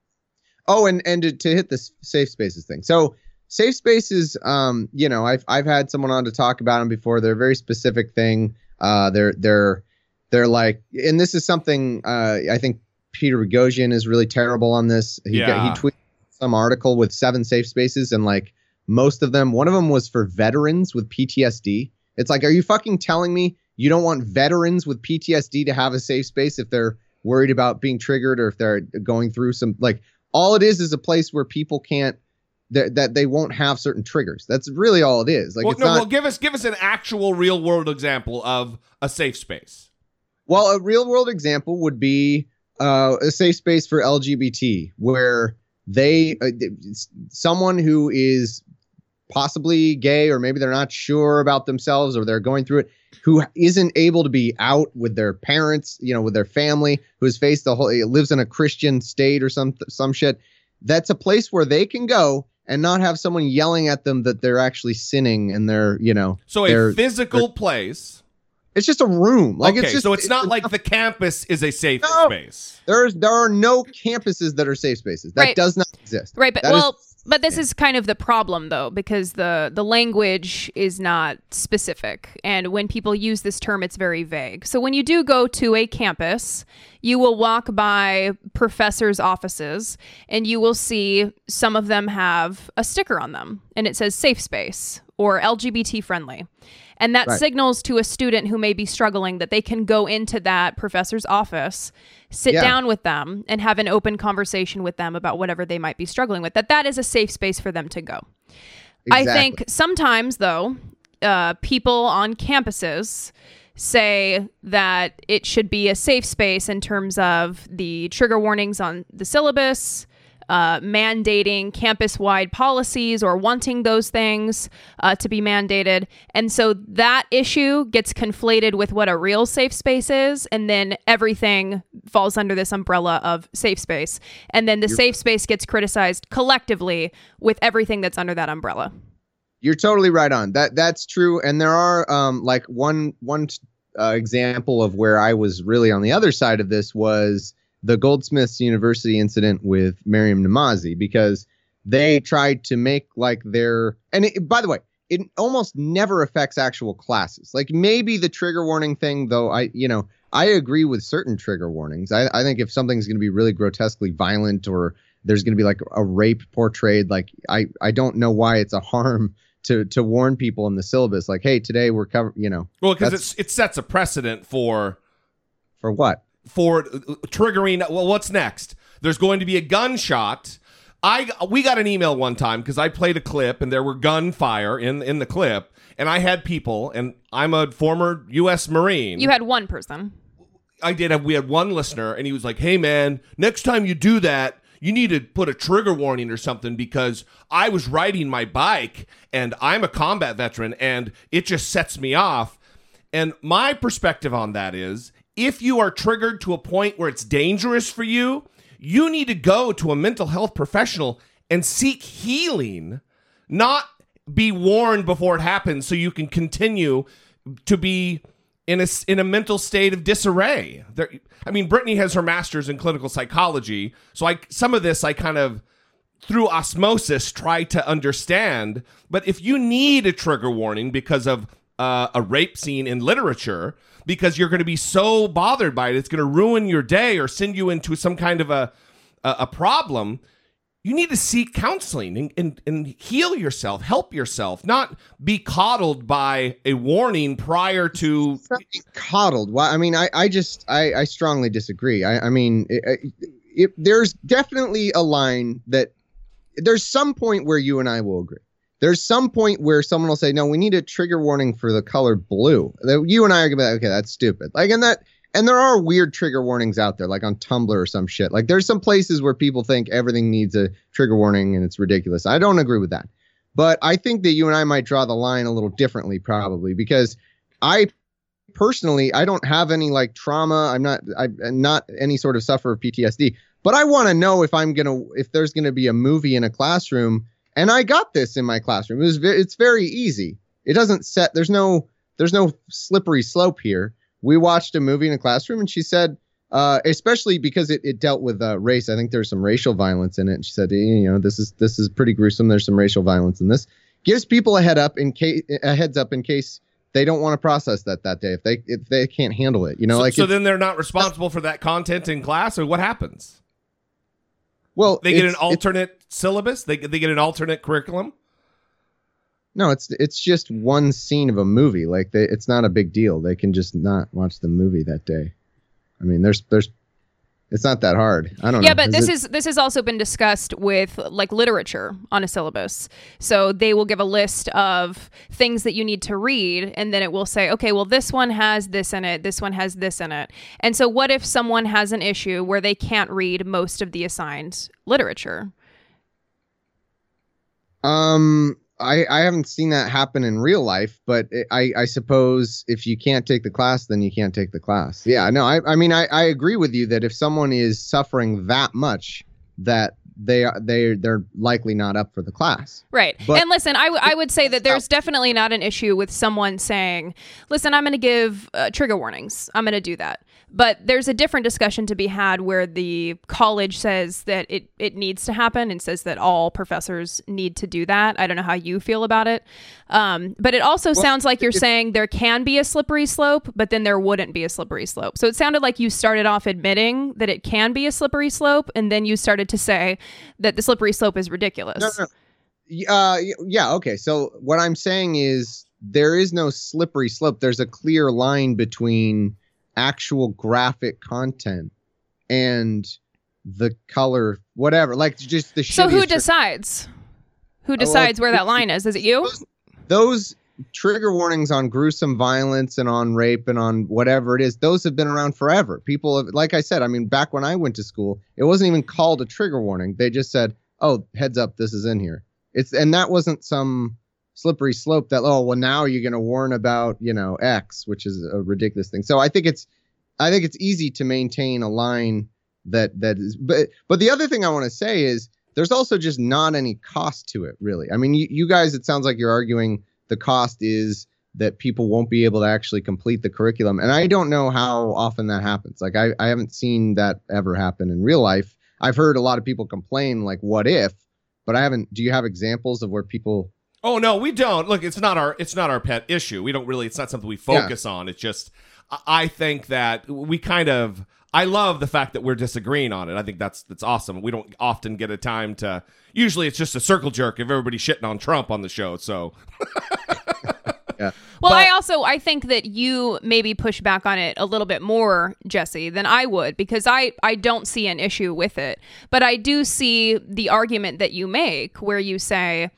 Oh, and and to, to hit this safe spaces thing. So safe spaces, um, you know, I've I've had someone on to talk about them before. They're a very specific thing. Uh, they're they're they're like, and this is something uh, I think Peter Boghossian is really terrible on this. He got, he tweeted some article with seven safe spaces, and like most of them, one of them was for veterans with PTSD. It's like, are you fucking telling me you don't want veterans with PTSD to have a safe space if they're worried about being triggered or if they're going through some like all it is is a place where people can't that that they won't have certain triggers. That's really all it is. Like well, it's no, not well, give us give us an actual real world example of a safe space. Well, a real world example would be uh, a safe space for LGBT, where they, uh, someone who is possibly gay, or maybe they're not sure about themselves, or they're going through it, who isn't able to be out with their parents, you know, with their family, who has faced the whole, lives in a Christian state or some some shit. That's a place where they can go and not have someone yelling at them that they're actually sinning and they're, you know, So a physical place. It's just a room. Like okay, it's just so it's not like the campus is a safe No. space. There's there are no campuses that are safe spaces. That Right. does not exist. Right, but That is well, But this is kind of the problem though because the the language is not specific and when people use this term it's very vague. So when you do go to a campus, you will walk by professors' offices and you will see some of them have a sticker on them and it says safe space or LGBT friendly. And that Right. signals to a student who may be struggling that they can go into that professor's office, sit Yeah. down with them, and have an open conversation with them about whatever they might be struggling with. That that is a safe space for them to go. I think sometimes, though, uh, people on campuses say that it should be a safe space in terms of the trigger warnings on the syllabus, uh, mandating campus wide policies or wanting those things uh, to be mandated. And so that issue gets conflated with what a real safe space is. And then everything falls under this umbrella of safe space. And then the safe space gets criticized collectively with everything that's under that umbrella. You're totally right on that. That's true, and there are um like one one uh, example of where I was really on the other side of this was the Goldsmiths University incident with Maryam Namazie because they tried to make like their and it, by the way, it almost never affects actual classes. Like maybe the trigger warning thing, though. I you know I agree with certain trigger warnings. I, I think if something's going to be really grotesquely violent or there's going to be like a rape portrayed, like I I don't know why it's a harm to to warn people in the syllabus, like, hey, today we're covering you know, Well, because it sets a precedent for for what? For uh, triggering. Well, what's next? There's going to be a gunshot. I we got an email one time because I played a clip and there were gunfire in in the clip, and I had people, and I'm a former U.S. Marine. You had one person. I did have we had one listener and he was like, "Hey man, next time you do that, you need to put a trigger warning or something because I was riding my bike and I'm a combat veteran and it just sets me off." And my perspective on that is if you are triggered to a point where it's dangerous for you, you need to go to a mental health professional and seek healing, not be warned before it happens so you can continue to be in a in a mental state of disarray. There, I mean, Brittany has her master's in clinical psychology, so I some of this I kind of through osmosis try to understand. But if you need a trigger warning because of uh, a rape scene in literature, because you're going to be so bothered by it, it's going to ruin your day or send you into some kind of a a, a problem. You need to seek counseling and, and, and heal yourself, help yourself, not be coddled by a warning prior to. coddled. well, I mean, I, I just, I, I strongly disagree. I, I mean, it, it, there's definitely a line that there's some point where you and I will agree. There's some point where someone will say, "No, we need a trigger warning for the color blue." You and I are gonna be like, "Okay, that's stupid." Like, and that, and there are weird trigger warnings out there, like on Tumblr or some shit. Like, there's some places where people think everything needs a trigger warning, and it's ridiculous. I don't agree with that, but I think that you and I might draw the line a little differently, probably because I personally i don't have any like trauma i'm not i'm not any sort of suffer of ptsd but i want to know if i'm gonna if there's gonna be a movie in a classroom and i got this in my classroom. It was ve- it's very easy. It doesn't set there's no there's no slippery slope here. We watched a movie in a classroom and she said uh, especially because it, it dealt with uh, race. I think there's some racial violence in it. And she said you know this is this is pretty gruesome. There's some racial violence in this. Gives people a head up in case a heads up in case they don't want to process that that day if they if they can't handle it you know so, like so then they're not responsible for that content in class, or what happens? well They get an alternate syllabus. They they get an alternate curriculum. no it's it's just one scene of a movie like they, it's not a big deal they can just not watch the movie that day i mean there's there's it's not that hard i don't know Yeah, but this it- is this has also been discussed with like literature on a syllabus. So they will give a list of things that you need to read and then it will say, "Okay, well this one has this in it, this one has this in it." And so what if someone has an issue where they can't read most of the assigned literature? Um, I I haven't seen that happen in real life, but it, I I suppose if you can't take the class, then you can't take the class. Yeah, no, I I mean I I agree with you that if someone is suffering that much, that they are they they're likely not up for the class. Right. But- and listen, I, w- I would say that there's definitely not an issue with someone saying, listen, I'm going to give uh, trigger warnings. I'm going to do that. But there's a different discussion to be had where the college says that it, it needs to happen and says that all professors need to do that. I don't know how you feel about it. Um, but it also well, sounds like you're saying there can be a slippery slope, but then there wouldn't be a slippery slope. So it sounded like you started off admitting that it can be a slippery slope, and then you started to say that the slippery slope is ridiculous. No, no. Uh, yeah, okay. So what I'm saying is there is no slippery slope. There's a clear line between actual graphic content and the color, whatever. Like just the. So who decides? Who decides oh, well, where that line is? Is it you? Those, those trigger warnings on gruesome violence and on rape and on whatever it is, those have been around forever. People have, like I said, I mean, back when I went to school, it wasn't even called a trigger warning. They just said, "Oh, heads up, this is in here." It's and that wasn't some slippery slope that oh well now you're going to warn about you know X, which is a ridiculous thing. So I think it's I think it's easy to maintain a line that that is. But but the other thing I want to say is there's also just not any cost to it really. I mean you, you guys it sounds like you're arguing the cost is that people won't be able to actually complete the curriculum and i don't know how often that happens like I, I haven't seen that ever happen in real life i've heard a lot of people complain like what if but i haven't do you have examples of where people Oh no, we don't. Look, it's not our it's not our pet issue. We don't really it's not something we focus yeah. on. It's just I think that we kind of I love the fact that we're disagreeing on it. I think that's that's awesome. We don't often get a time to usually it's just a circle jerk if everybody's shitting on Trump on the show. So Yeah. Well, but, I also I think that you maybe push back on it a little bit more, Jesse, than I would because I I don't see an issue with it. But I do see the argument that you make where you say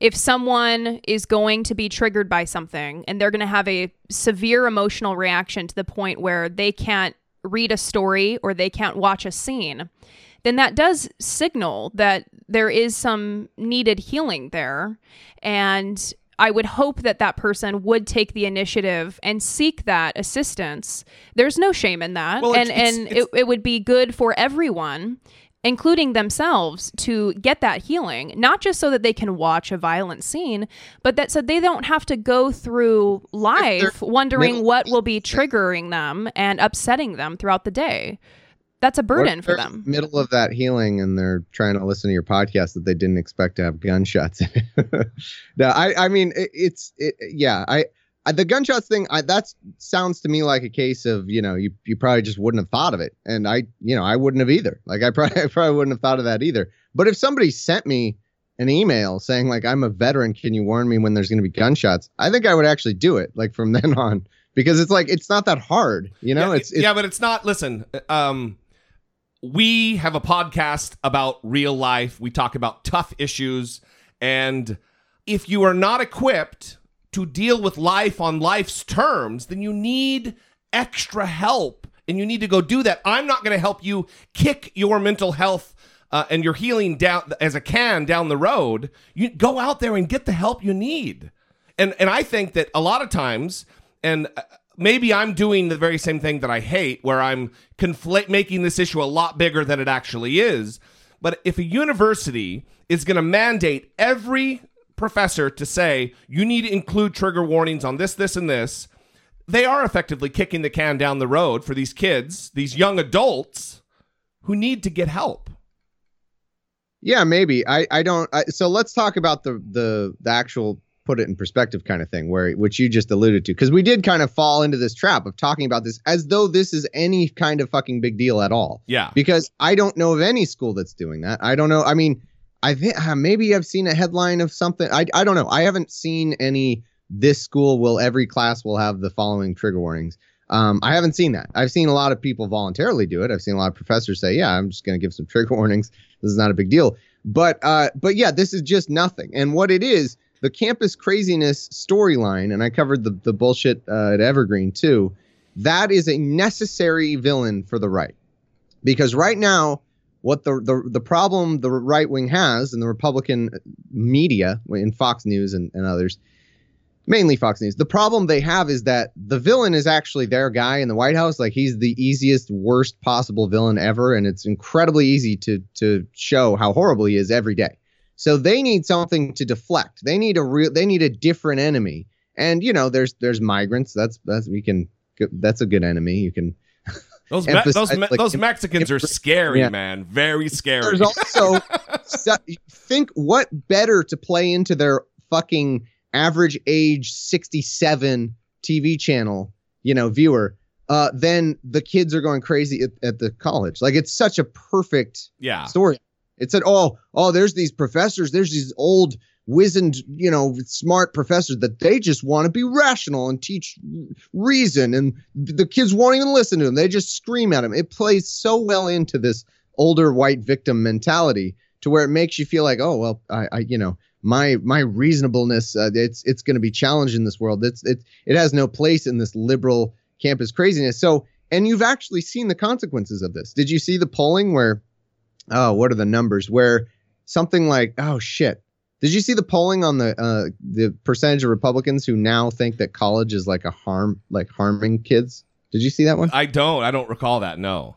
if someone is going to be triggered by something and they're going to have a severe emotional reaction to the point where they can't read a story or they can't watch a scene, then that does signal that there is some needed healing there. And I would hope that that person would take the initiative and seek that assistance. There's no shame in that. Well, and it's, and it's, it, it would be good for everyone including themselves, to get that healing, not just so that they can watch a violent scene, but that so they don't have to go through life wondering what will be triggering them and upsetting them throughout the day. That's a burden for them. Middle of that healing, and they're trying to listen to your podcast that they didn't expect to have gunshots. no, I, I mean, it, it's, it, yeah, I, the gunshots thing I, that sounds to me like a case of you know you, you probably just wouldn't have thought of it. And i you know i wouldn't have either. Like I probably, I probably wouldn't have thought of that either. But if somebody sent me an email saying like i'm a veteran can you warn me when there's going to be gunshots? I think i would actually do it like from then on. Because it's like it's not that hard you know? Yeah, it's, it's yeah but it's not listen um we have a podcast about real life. We talk about tough issues. And if you are not equipped to deal with life on life's terms, then you need extra help and you need to go do that. I'm not going to help you kick your mental health uh, and your healing down as a can down the road. You go out there and get the help you need. And and I think that a lot of times and uh, maybe I'm doing the very same thing that I hate where I'm conflate making this issue a lot bigger than it actually is. But if a university is going to mandate every professor to say you need to include trigger warnings on this, this, and this, they are effectively kicking the can down the road for these kids, these young adults who need to get help. Yeah, maybe. I I don't. I, so let's talk about the the the actual put it in perspective kind of thing, where which you just alluded to, because we did kind of fall into this trap of talking about this as though this is any kind of fucking big deal at all. Yeah. Because I don't know of any school that's doing that. I don't know. I mean, I think uh, maybe I've seen a headline of something. I I don't know. I haven't seen any. This school will every class will have the following trigger warnings. Um, I haven't seen that. I've seen a lot of people voluntarily do it. I've seen a lot of professors say, "Yeah, I'm just going to give some trigger warnings. This is not a big deal." But uh, but yeah, this is just nothing. And what it is, the campus craziness storyline, and I covered the the bullshit uh, at Evergreen too. That is a necessary villain for the right, because right now what the, the the problem the right wing has and the Republican media in Fox News and, and others, mainly Fox News, the problem they have is that the villain is actually their guy in the White House. Like he's the easiest, worst possible villain ever, and it's incredibly easy to to show how horrible he is every day. So they need something to deflect. They need a real. They need a different enemy. And you know, there's there's migrants. That's that's we can. That's a good enemy. You can Those, those, like, those Mexicans are scary, Yeah. man. Very scary. There's also so- think what better to play into their fucking average age 67 TV channel, you know, viewer, uh, than the kids are going crazy at, at the college. Like it's such a perfect yeah. story. It said, "Oh, oh, there's these professors, there's these old wizened, you know, smart professors that they just want to be rational and teach reason, and the kids won't even listen to them. They just scream at them. It plays so well into this older white victim mentality to where it makes you feel like, oh, well, I, I you know." My my reasonableness, uh, it's it's going to be challenged in this world. It's it it has no place in this liberal campus craziness. So, and you've actually seen the consequences of this. Did you see the polling where oh, what are the numbers? Where something like, oh shit. Did you see the polling on the uh, the percentage of Republicans who now think that college is like a harm, like harming kids? Did you see that one? I don't. I don't recall that. No.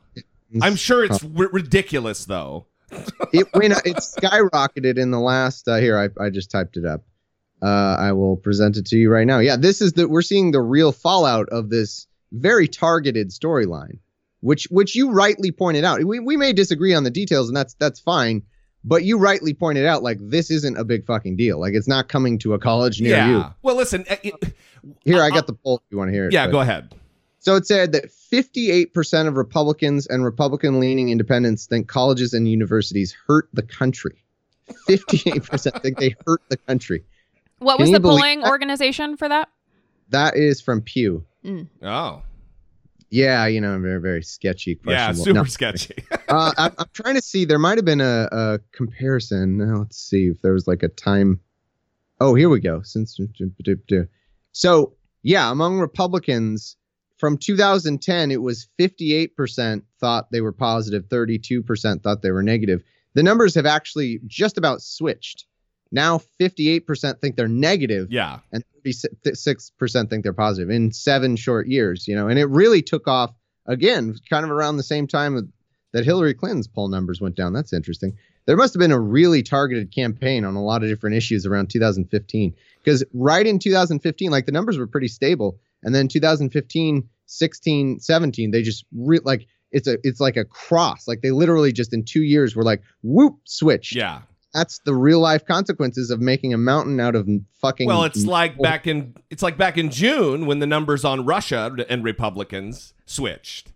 I'm sure it's r- ridiculous, though. it went, it skyrocketed in the last. Uh, here, I, I just typed it up. Uh, I will present it to you right now. Yeah, this is that we're seeing the real fallout of this very targeted storyline, which which you rightly pointed out. We we may disagree on the details, and that's that's fine. But you rightly pointed out, like this isn't a big fucking deal. Like it's not coming to a college near yeah. you. Well, listen. uh, it- Here, I Uh, got the poll. If you want to hear it? yeah, but- go ahead. So it said that 58% of Republicans and Republican leaning independents think colleges and universities hurt the country. 58% think they hurt the country. What Can was the polling that? organization for that? That is from Pew. Oh. Yeah, you know, very, very sketchy. Yeah. Super No. sketchy. uh, I'm, I'm trying to see. There might have been a, a comparison. Now, let's see if there was like a time. Oh, here we go. Since so, yeah, among Republicans from 2010, it was 58% thought they were positive, 32% thought they were negative. The numbers have actually just about switched. Now, 58% think they're negative, yeah. and 36% think they're positive in seven short years, you know, and it really took off again, kind of around the same time that Hillary Clinton's poll numbers went down. That's interesting. There must have been a really targeted campaign on a lot of different issues around 2015 because right in 2015, like the numbers were pretty stable. And then 2015, 16, 17, they just re- like it's a it's like a cross. Like they literally just in two years were like whoop switch. Yeah. That's the real life consequences of making a mountain out of fucking. Well, it's like oh. back in it's like back in June when the numbers on Russia and Republicans switched.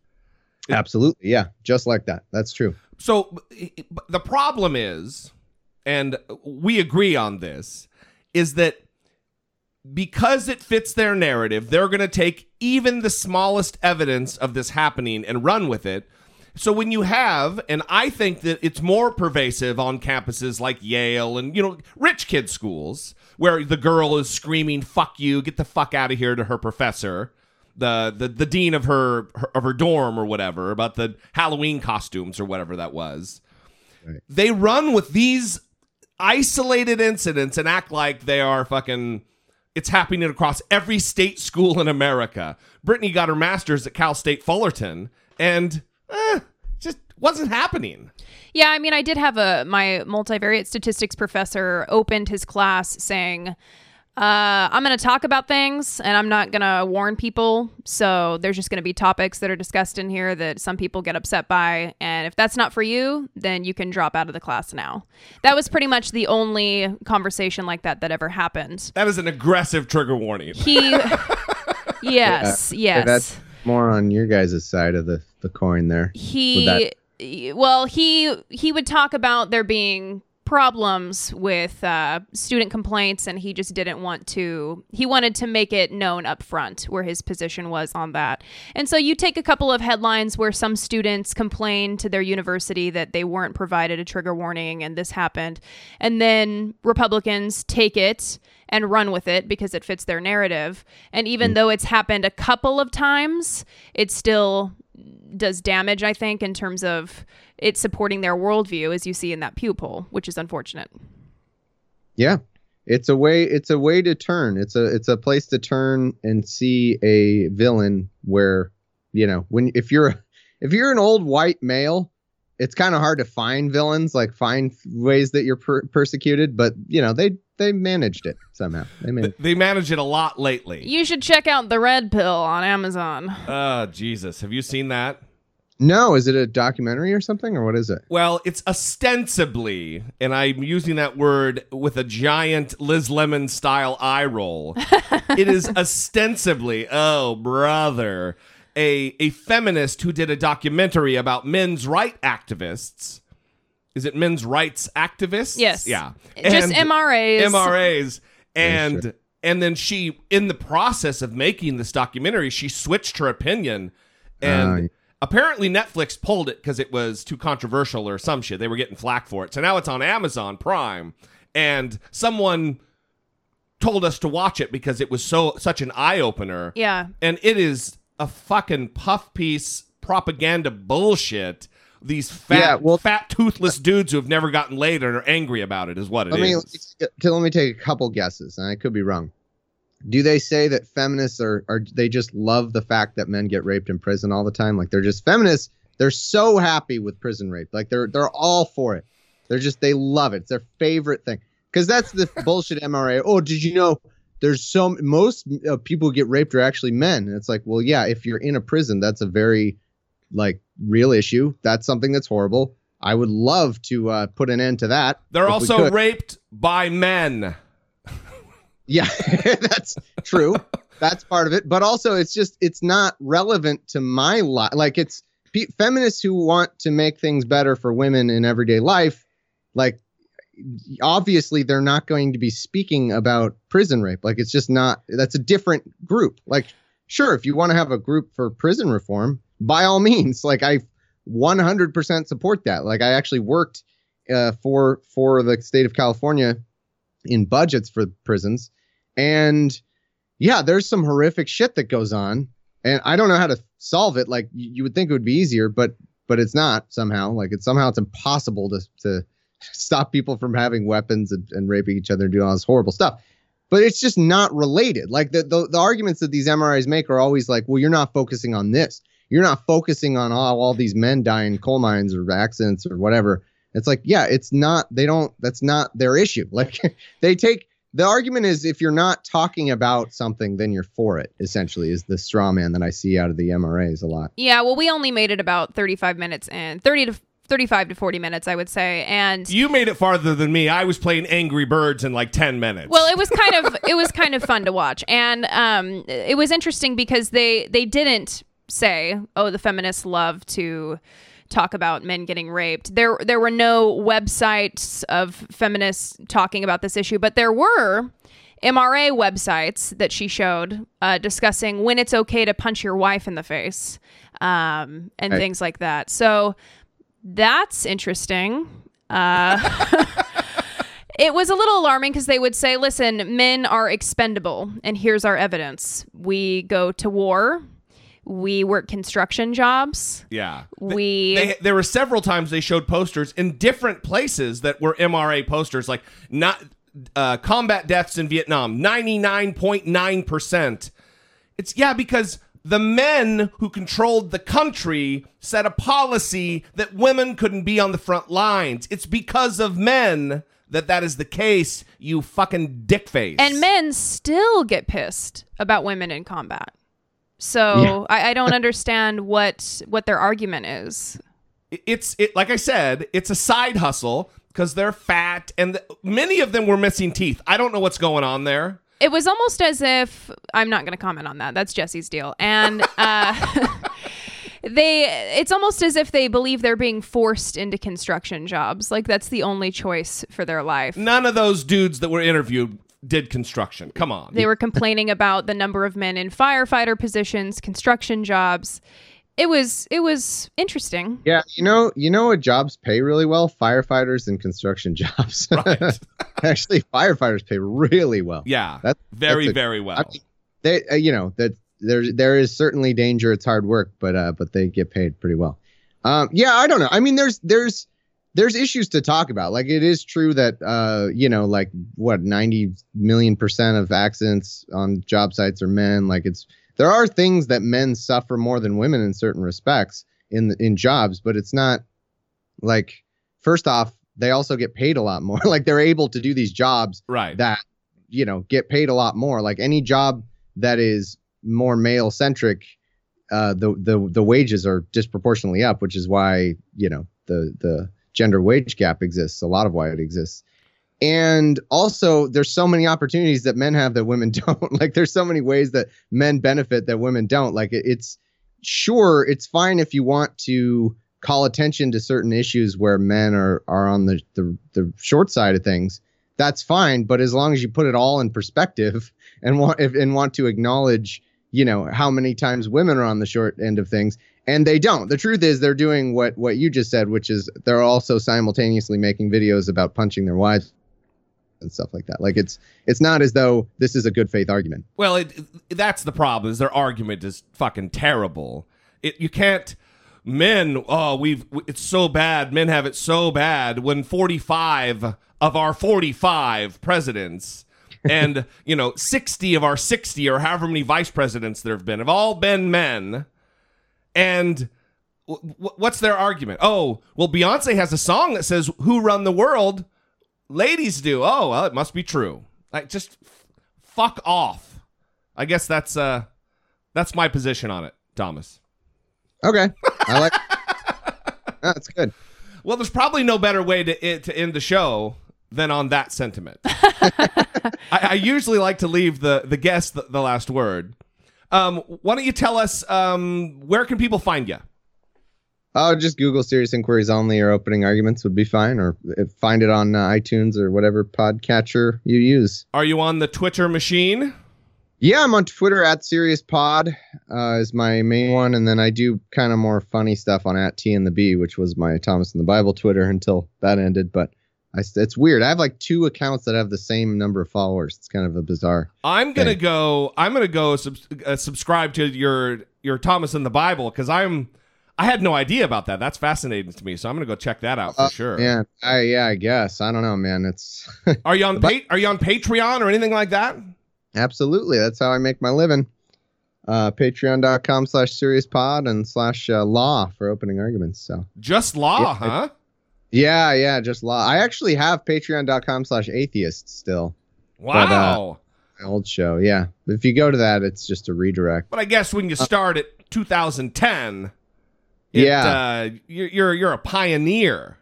Absolutely, yeah, just like that. That's true. So the problem is, and we agree on this, is that because it fits their narrative, they're going to take even the smallest evidence of this happening and run with it. So when you have, and I think that it's more pervasive on campuses like Yale and, you know, rich kid schools where the girl is screaming, fuck you, get the fuck out of here to her professor, the, the, the dean of her, her of her dorm or whatever, about the Halloween costumes or whatever that was. Right. They run with these isolated incidents and act like they are fucking it's happening across every state school in America. Brittany got her master's at Cal State Fullerton, and eh, just wasn't happening. Yeah, I mean, I did have a my multivariate statistics professor opened his class saying, uh, "I'm going to talk about things, and I'm not going to warn people. So there's just going to be topics that are discussed in here that some people get upset by, and if that's not for you, then you can drop out of the class now." That was pretty much the only conversation like that that ever happened. That is an aggressive trigger warning. He, yes, yes. That's more on your guys' side of the, the coin there. he well he he would talk about there being problems with uh, student complaints and he just didn't want to he wanted to make it known up front where his position was on that and so you take a couple of headlines where some students complained to their university that they weren't provided a trigger warning and this happened and then republicans take it and run with it because it fits their narrative and even mm. though it's happened a couple of times it still does damage, I think, in terms of it supporting their worldview, as you see in that Pew poll, which is unfortunate. Yeah. It's a way it's a way to turn. It's a it's a place to turn and see a villain where, you know, when if you're if you're an old white male, it's kind of hard to find villains, like find ways that you're per- persecuted, but you know, they they managed it somehow. They managed They manage it a lot lately. You should check out the Red Pill on Amazon. Oh, Jesus. Have you seen that? No, is it a documentary or something, or what is it? Well, it's ostensibly, and I'm using that word with a giant Liz Lemon style eye roll. it is ostensibly, oh brother, a a feminist who did a documentary about men's right activists. Is it men's rights activists? Yes. Yeah. Just And- MRAs. MRAs and sure. and then she in the process of making this documentary she switched her opinion oh, and Oh, yeah. apparently Netflix pulled it because it was too controversial or some shit they were getting flack for it so now it's on Amazon Prime and someone told us to watch it because it was so such an eye-opener Yeah. and it is a fucking puff piece propaganda bullshit these fat Yeah, well- fat toothless dudes who have never gotten laid and are angry about it is what it Let is. let me, let me take a couple guesses, and I could be wrong. Do they say that feminists are are they just love the fact that men get raped in prison all the time? Like they're just feminists. They're so happy with prison rape. Like they're they're all for it. They're just they love it. It's their favorite thing. Because that's the bullshit MRA. Oh, did you know? There's so most uh, people who get raped are actually men. And it's like, well, yeah, if you're in a prison, that's a very like real issue. That's something that's horrible. I would love to uh, put an end to that. They're also raped by men. Yeah, that's true. that's part of it. But also, it's just it's not relevant to my life. Like it's pe- feminists who want to make things better for women in everyday life. Like obviously, they're not going to be speaking about prison rape. Like it's just not. That's a different group. Like sure, if you want to have a group for prison reform, by all means. Like I 100% support that. Like I actually worked uh, for for the state of California in budgets for prisons. And yeah, there's some horrific shit that goes on. And I don't know how to solve it. Like you, would think it would be easier, but but it's not somehow. Like it's somehow it's impossible to to stop people from having weapons and, and raping each other and doing all this horrible stuff. But it's just not related. Like the, the the arguments that these MRAs make are always like, well, you're not focusing on this. You're not focusing on all, all these men dying in coal mines or accidents or whatever. It's like, yeah, it's not, they don't, that's not their issue. Like they take, the argument is if you're not talking about something, then you're for it, essentially, is the straw man that I see out of the MRAs a lot. Yeah, well, we only made it about 35 minutes in, 30 to 35 to 40 minutes, I would say. And You made it farther than me. I was playing Angry Birds in like 10 minutes. well, it was kind of it was kind of fun to watch, and um, it was interesting because they they didn't say, "Oh, the feminists love to." talk about men getting raped. There there were no websites of feminists talking about this issue, but there were MRA websites that she showed uh, discussing when it's okay to punch your wife in the face um, and Right. things like that. So that's interesting. Uh, it was a little alarming because they would say, listen, men are expendable, and here's our evidence. We go to war, we work construction jobs, yeah. we. They, there were several times they showed posters in different places that were MRA posters, like not uh, combat deaths in Vietnam, ninety nine point nine percent. It's yeah because the men who controlled the country set a policy that women couldn't be on the front lines. It's because of men that that is the case. You fucking dickface. and men still get pissed about women in combat. So I, I don't understand what what their argument is. it's it like I said, it's a side hustle because they're fat and th- many of them were missing teeth. I don't know what's going on there. It was almost as if I'm not going to comment on that. That's Jesse's deal, and uh, they. It's almost as if they believe they're being forced into construction jobs. Like that's the only choice for their life. None of those dudes that were interviewed did construction. Come on. They were complaining about the number of men in firefighter positions, construction jobs. It was it was interesting. Yeah, you know, you know what jobs pay really well? Firefighters and construction jobs. Right. Actually, firefighters pay really well. yeah. That's- very, that's a- very well. I mean, they, uh, you know, that there there is certainly danger. It's hard work, but uh, but they get paid pretty well. Um, yeah, I don't know. I mean, there's there's there's issues to talk about. Like it is true that uh, you know, like what 90 million percent of accidents on job sites are men. Like it's there are things that men suffer more than women in certain respects in in jobs, but it's not like first off, they also get paid a lot more. like they're able to do these jobs right. that you know get paid a lot more like any job that is more male centric uh, the the the wages are disproportionately up, which is why you know the the gender wage gap exists. A lot of why it exists. And also, there's so many opportunities that men have that women don't. like, there's so many ways that men benefit that women don't. Like, it, it's sure it's fine if you want to call attention to certain issues where men are are on the the, the short side of things. That's fine, but as long as you put it all in perspective and want if, and want to acknowledge, you know, how many times women are on the short end of things, and they don't. The truth is, they're doing what what you just said, which is they're also simultaneously making videos about punching their wives and stuff like that. Like it's it's not as though this is a good faith argument. Well, it, that's the problem. Is their argument is fucking terrible. It, you can't men. Oh, we've it's so bad. Men have it so bad when forty five of our forty five presidents. and you know, sixty of our sixty, or however many vice presidents there have been, have all been men. And w- what's their argument? Oh, well, Beyonce has a song that says "Who Run the World." Ladies do. Oh, well, it must be true. Like just f- fuck off. I guess that's uh that's my position on it, Thomas. Okay, I like. That's good. Well, there's probably no better way to to end the show than on that sentiment. I, I, usually like to leave the the guest the, the last word. Um, why don't you tell us um, where can people find you? Oh, just Google Serious Inquiries Only or Opening Arguments would be fine, or find it on uh, iTunes or whatever podcatcher you use. Are you on the Twitter machine? Yeah, I'm on Twitter at Serious Pod uh, is my main one, and then I do kind of more funny stuff on at T and the B, which was my Thomas and the Bible Twitter until that ended. But I, it's weird. I have like two accounts that have the same number of followers. It's kind of a bizarre. I'm gonna thing. go. I'm gonna go sub- uh, subscribe to your your Thomas and the Bible because I'm I had no idea about that. That's fascinating to me. So I'm gonna go check that out for uh, sure. Yeah, I, yeah, I guess. I don't know, man. It's. are you on pa- Are you on Patreon or anything like that? Absolutely. That's how I make my living. Uh, Patreon.com slash serious pod and slash uh, law for opening arguments. So just law, yeah, huh? I, yeah, yeah, just law. I actually have Patreon.com slash atheistically. Wow. But, uh, old show, yeah. If you go to that, it's just a redirect. But I guess when you start at 2010 it, yeah, uh, you're, you're you're a pioneer.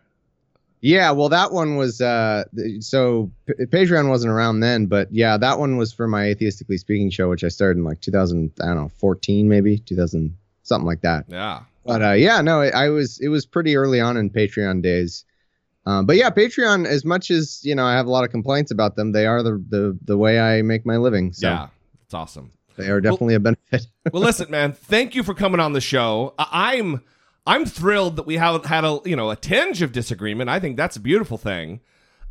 Yeah, well, that one was uh, so P- Patreon wasn't around then, but yeah, that one was for my atheistically speaking show, which I started in like 2000, I don't know, 14 maybe 2000 something like that. Yeah, but uh, yeah, no, I was it was pretty early on in Patreon days. Um, but yeah, Patreon, as much as you know, I have a lot of complaints about them. They are the the the way I make my living. So. Yeah, it's awesome. They are definitely well, a benefit. well, listen, man, thank you for coming on the show. I- I'm I'm thrilled that we haven't had a you know a tinge of disagreement. I think that's a beautiful thing.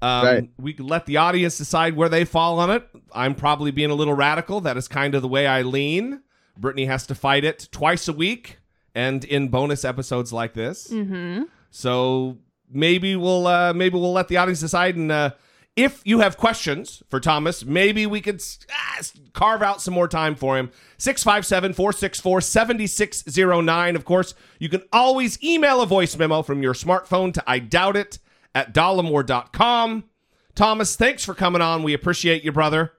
Um, right. We can let the audience decide where they fall on it. I'm probably being a little radical. That is kind of the way I lean. Brittany has to fight it twice a week and in bonus episodes like this. Mm-hmm. So maybe we'll uh, maybe we'll let the audience decide and. Uh, if you have questions for Thomas, maybe we could ah, carve out some more time for him. 657 464 7609. Of course, you can always email a voice memo from your smartphone to I doubt it at dollemore.com. Thomas, thanks for coming on. We appreciate you, brother.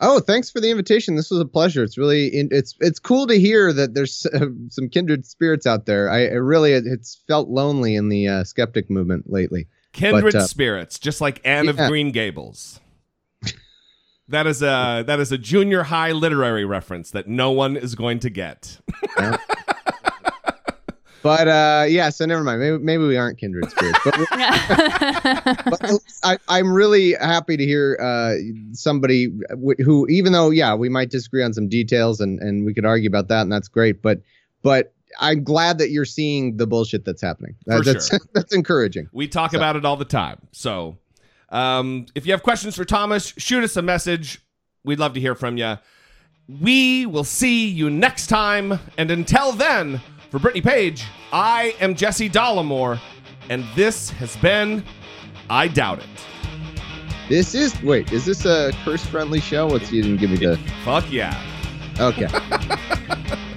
Oh, thanks for the invitation. This was a pleasure. It's really it's it's cool to hear that there's some kindred spirits out there. I, I really it's felt lonely in the uh, skeptic movement lately. Kindred but, uh, spirits, just like Anne yeah. of Green Gables. that is a that is a junior high literary reference that no one is going to get. but uh, yeah, so never mind. Maybe, maybe we aren't kindred spirits. But, but I, I'm really happy to hear uh, somebody who, even though yeah, we might disagree on some details and and we could argue about that, and that's great. But but I'm glad that you're seeing the bullshit that's happening. That's sure. that's encouraging. We talk so. about it all the time. So, um, if you have questions for Thomas, shoot us a message. We'd love to hear from you. We will see you next time. And until then, for Brittany Page, I am Jesse Dollemore, and this has been I Doubt It. This is wait, is this a curse friendly show? What's you didn't give me the fuck yeah. Okay.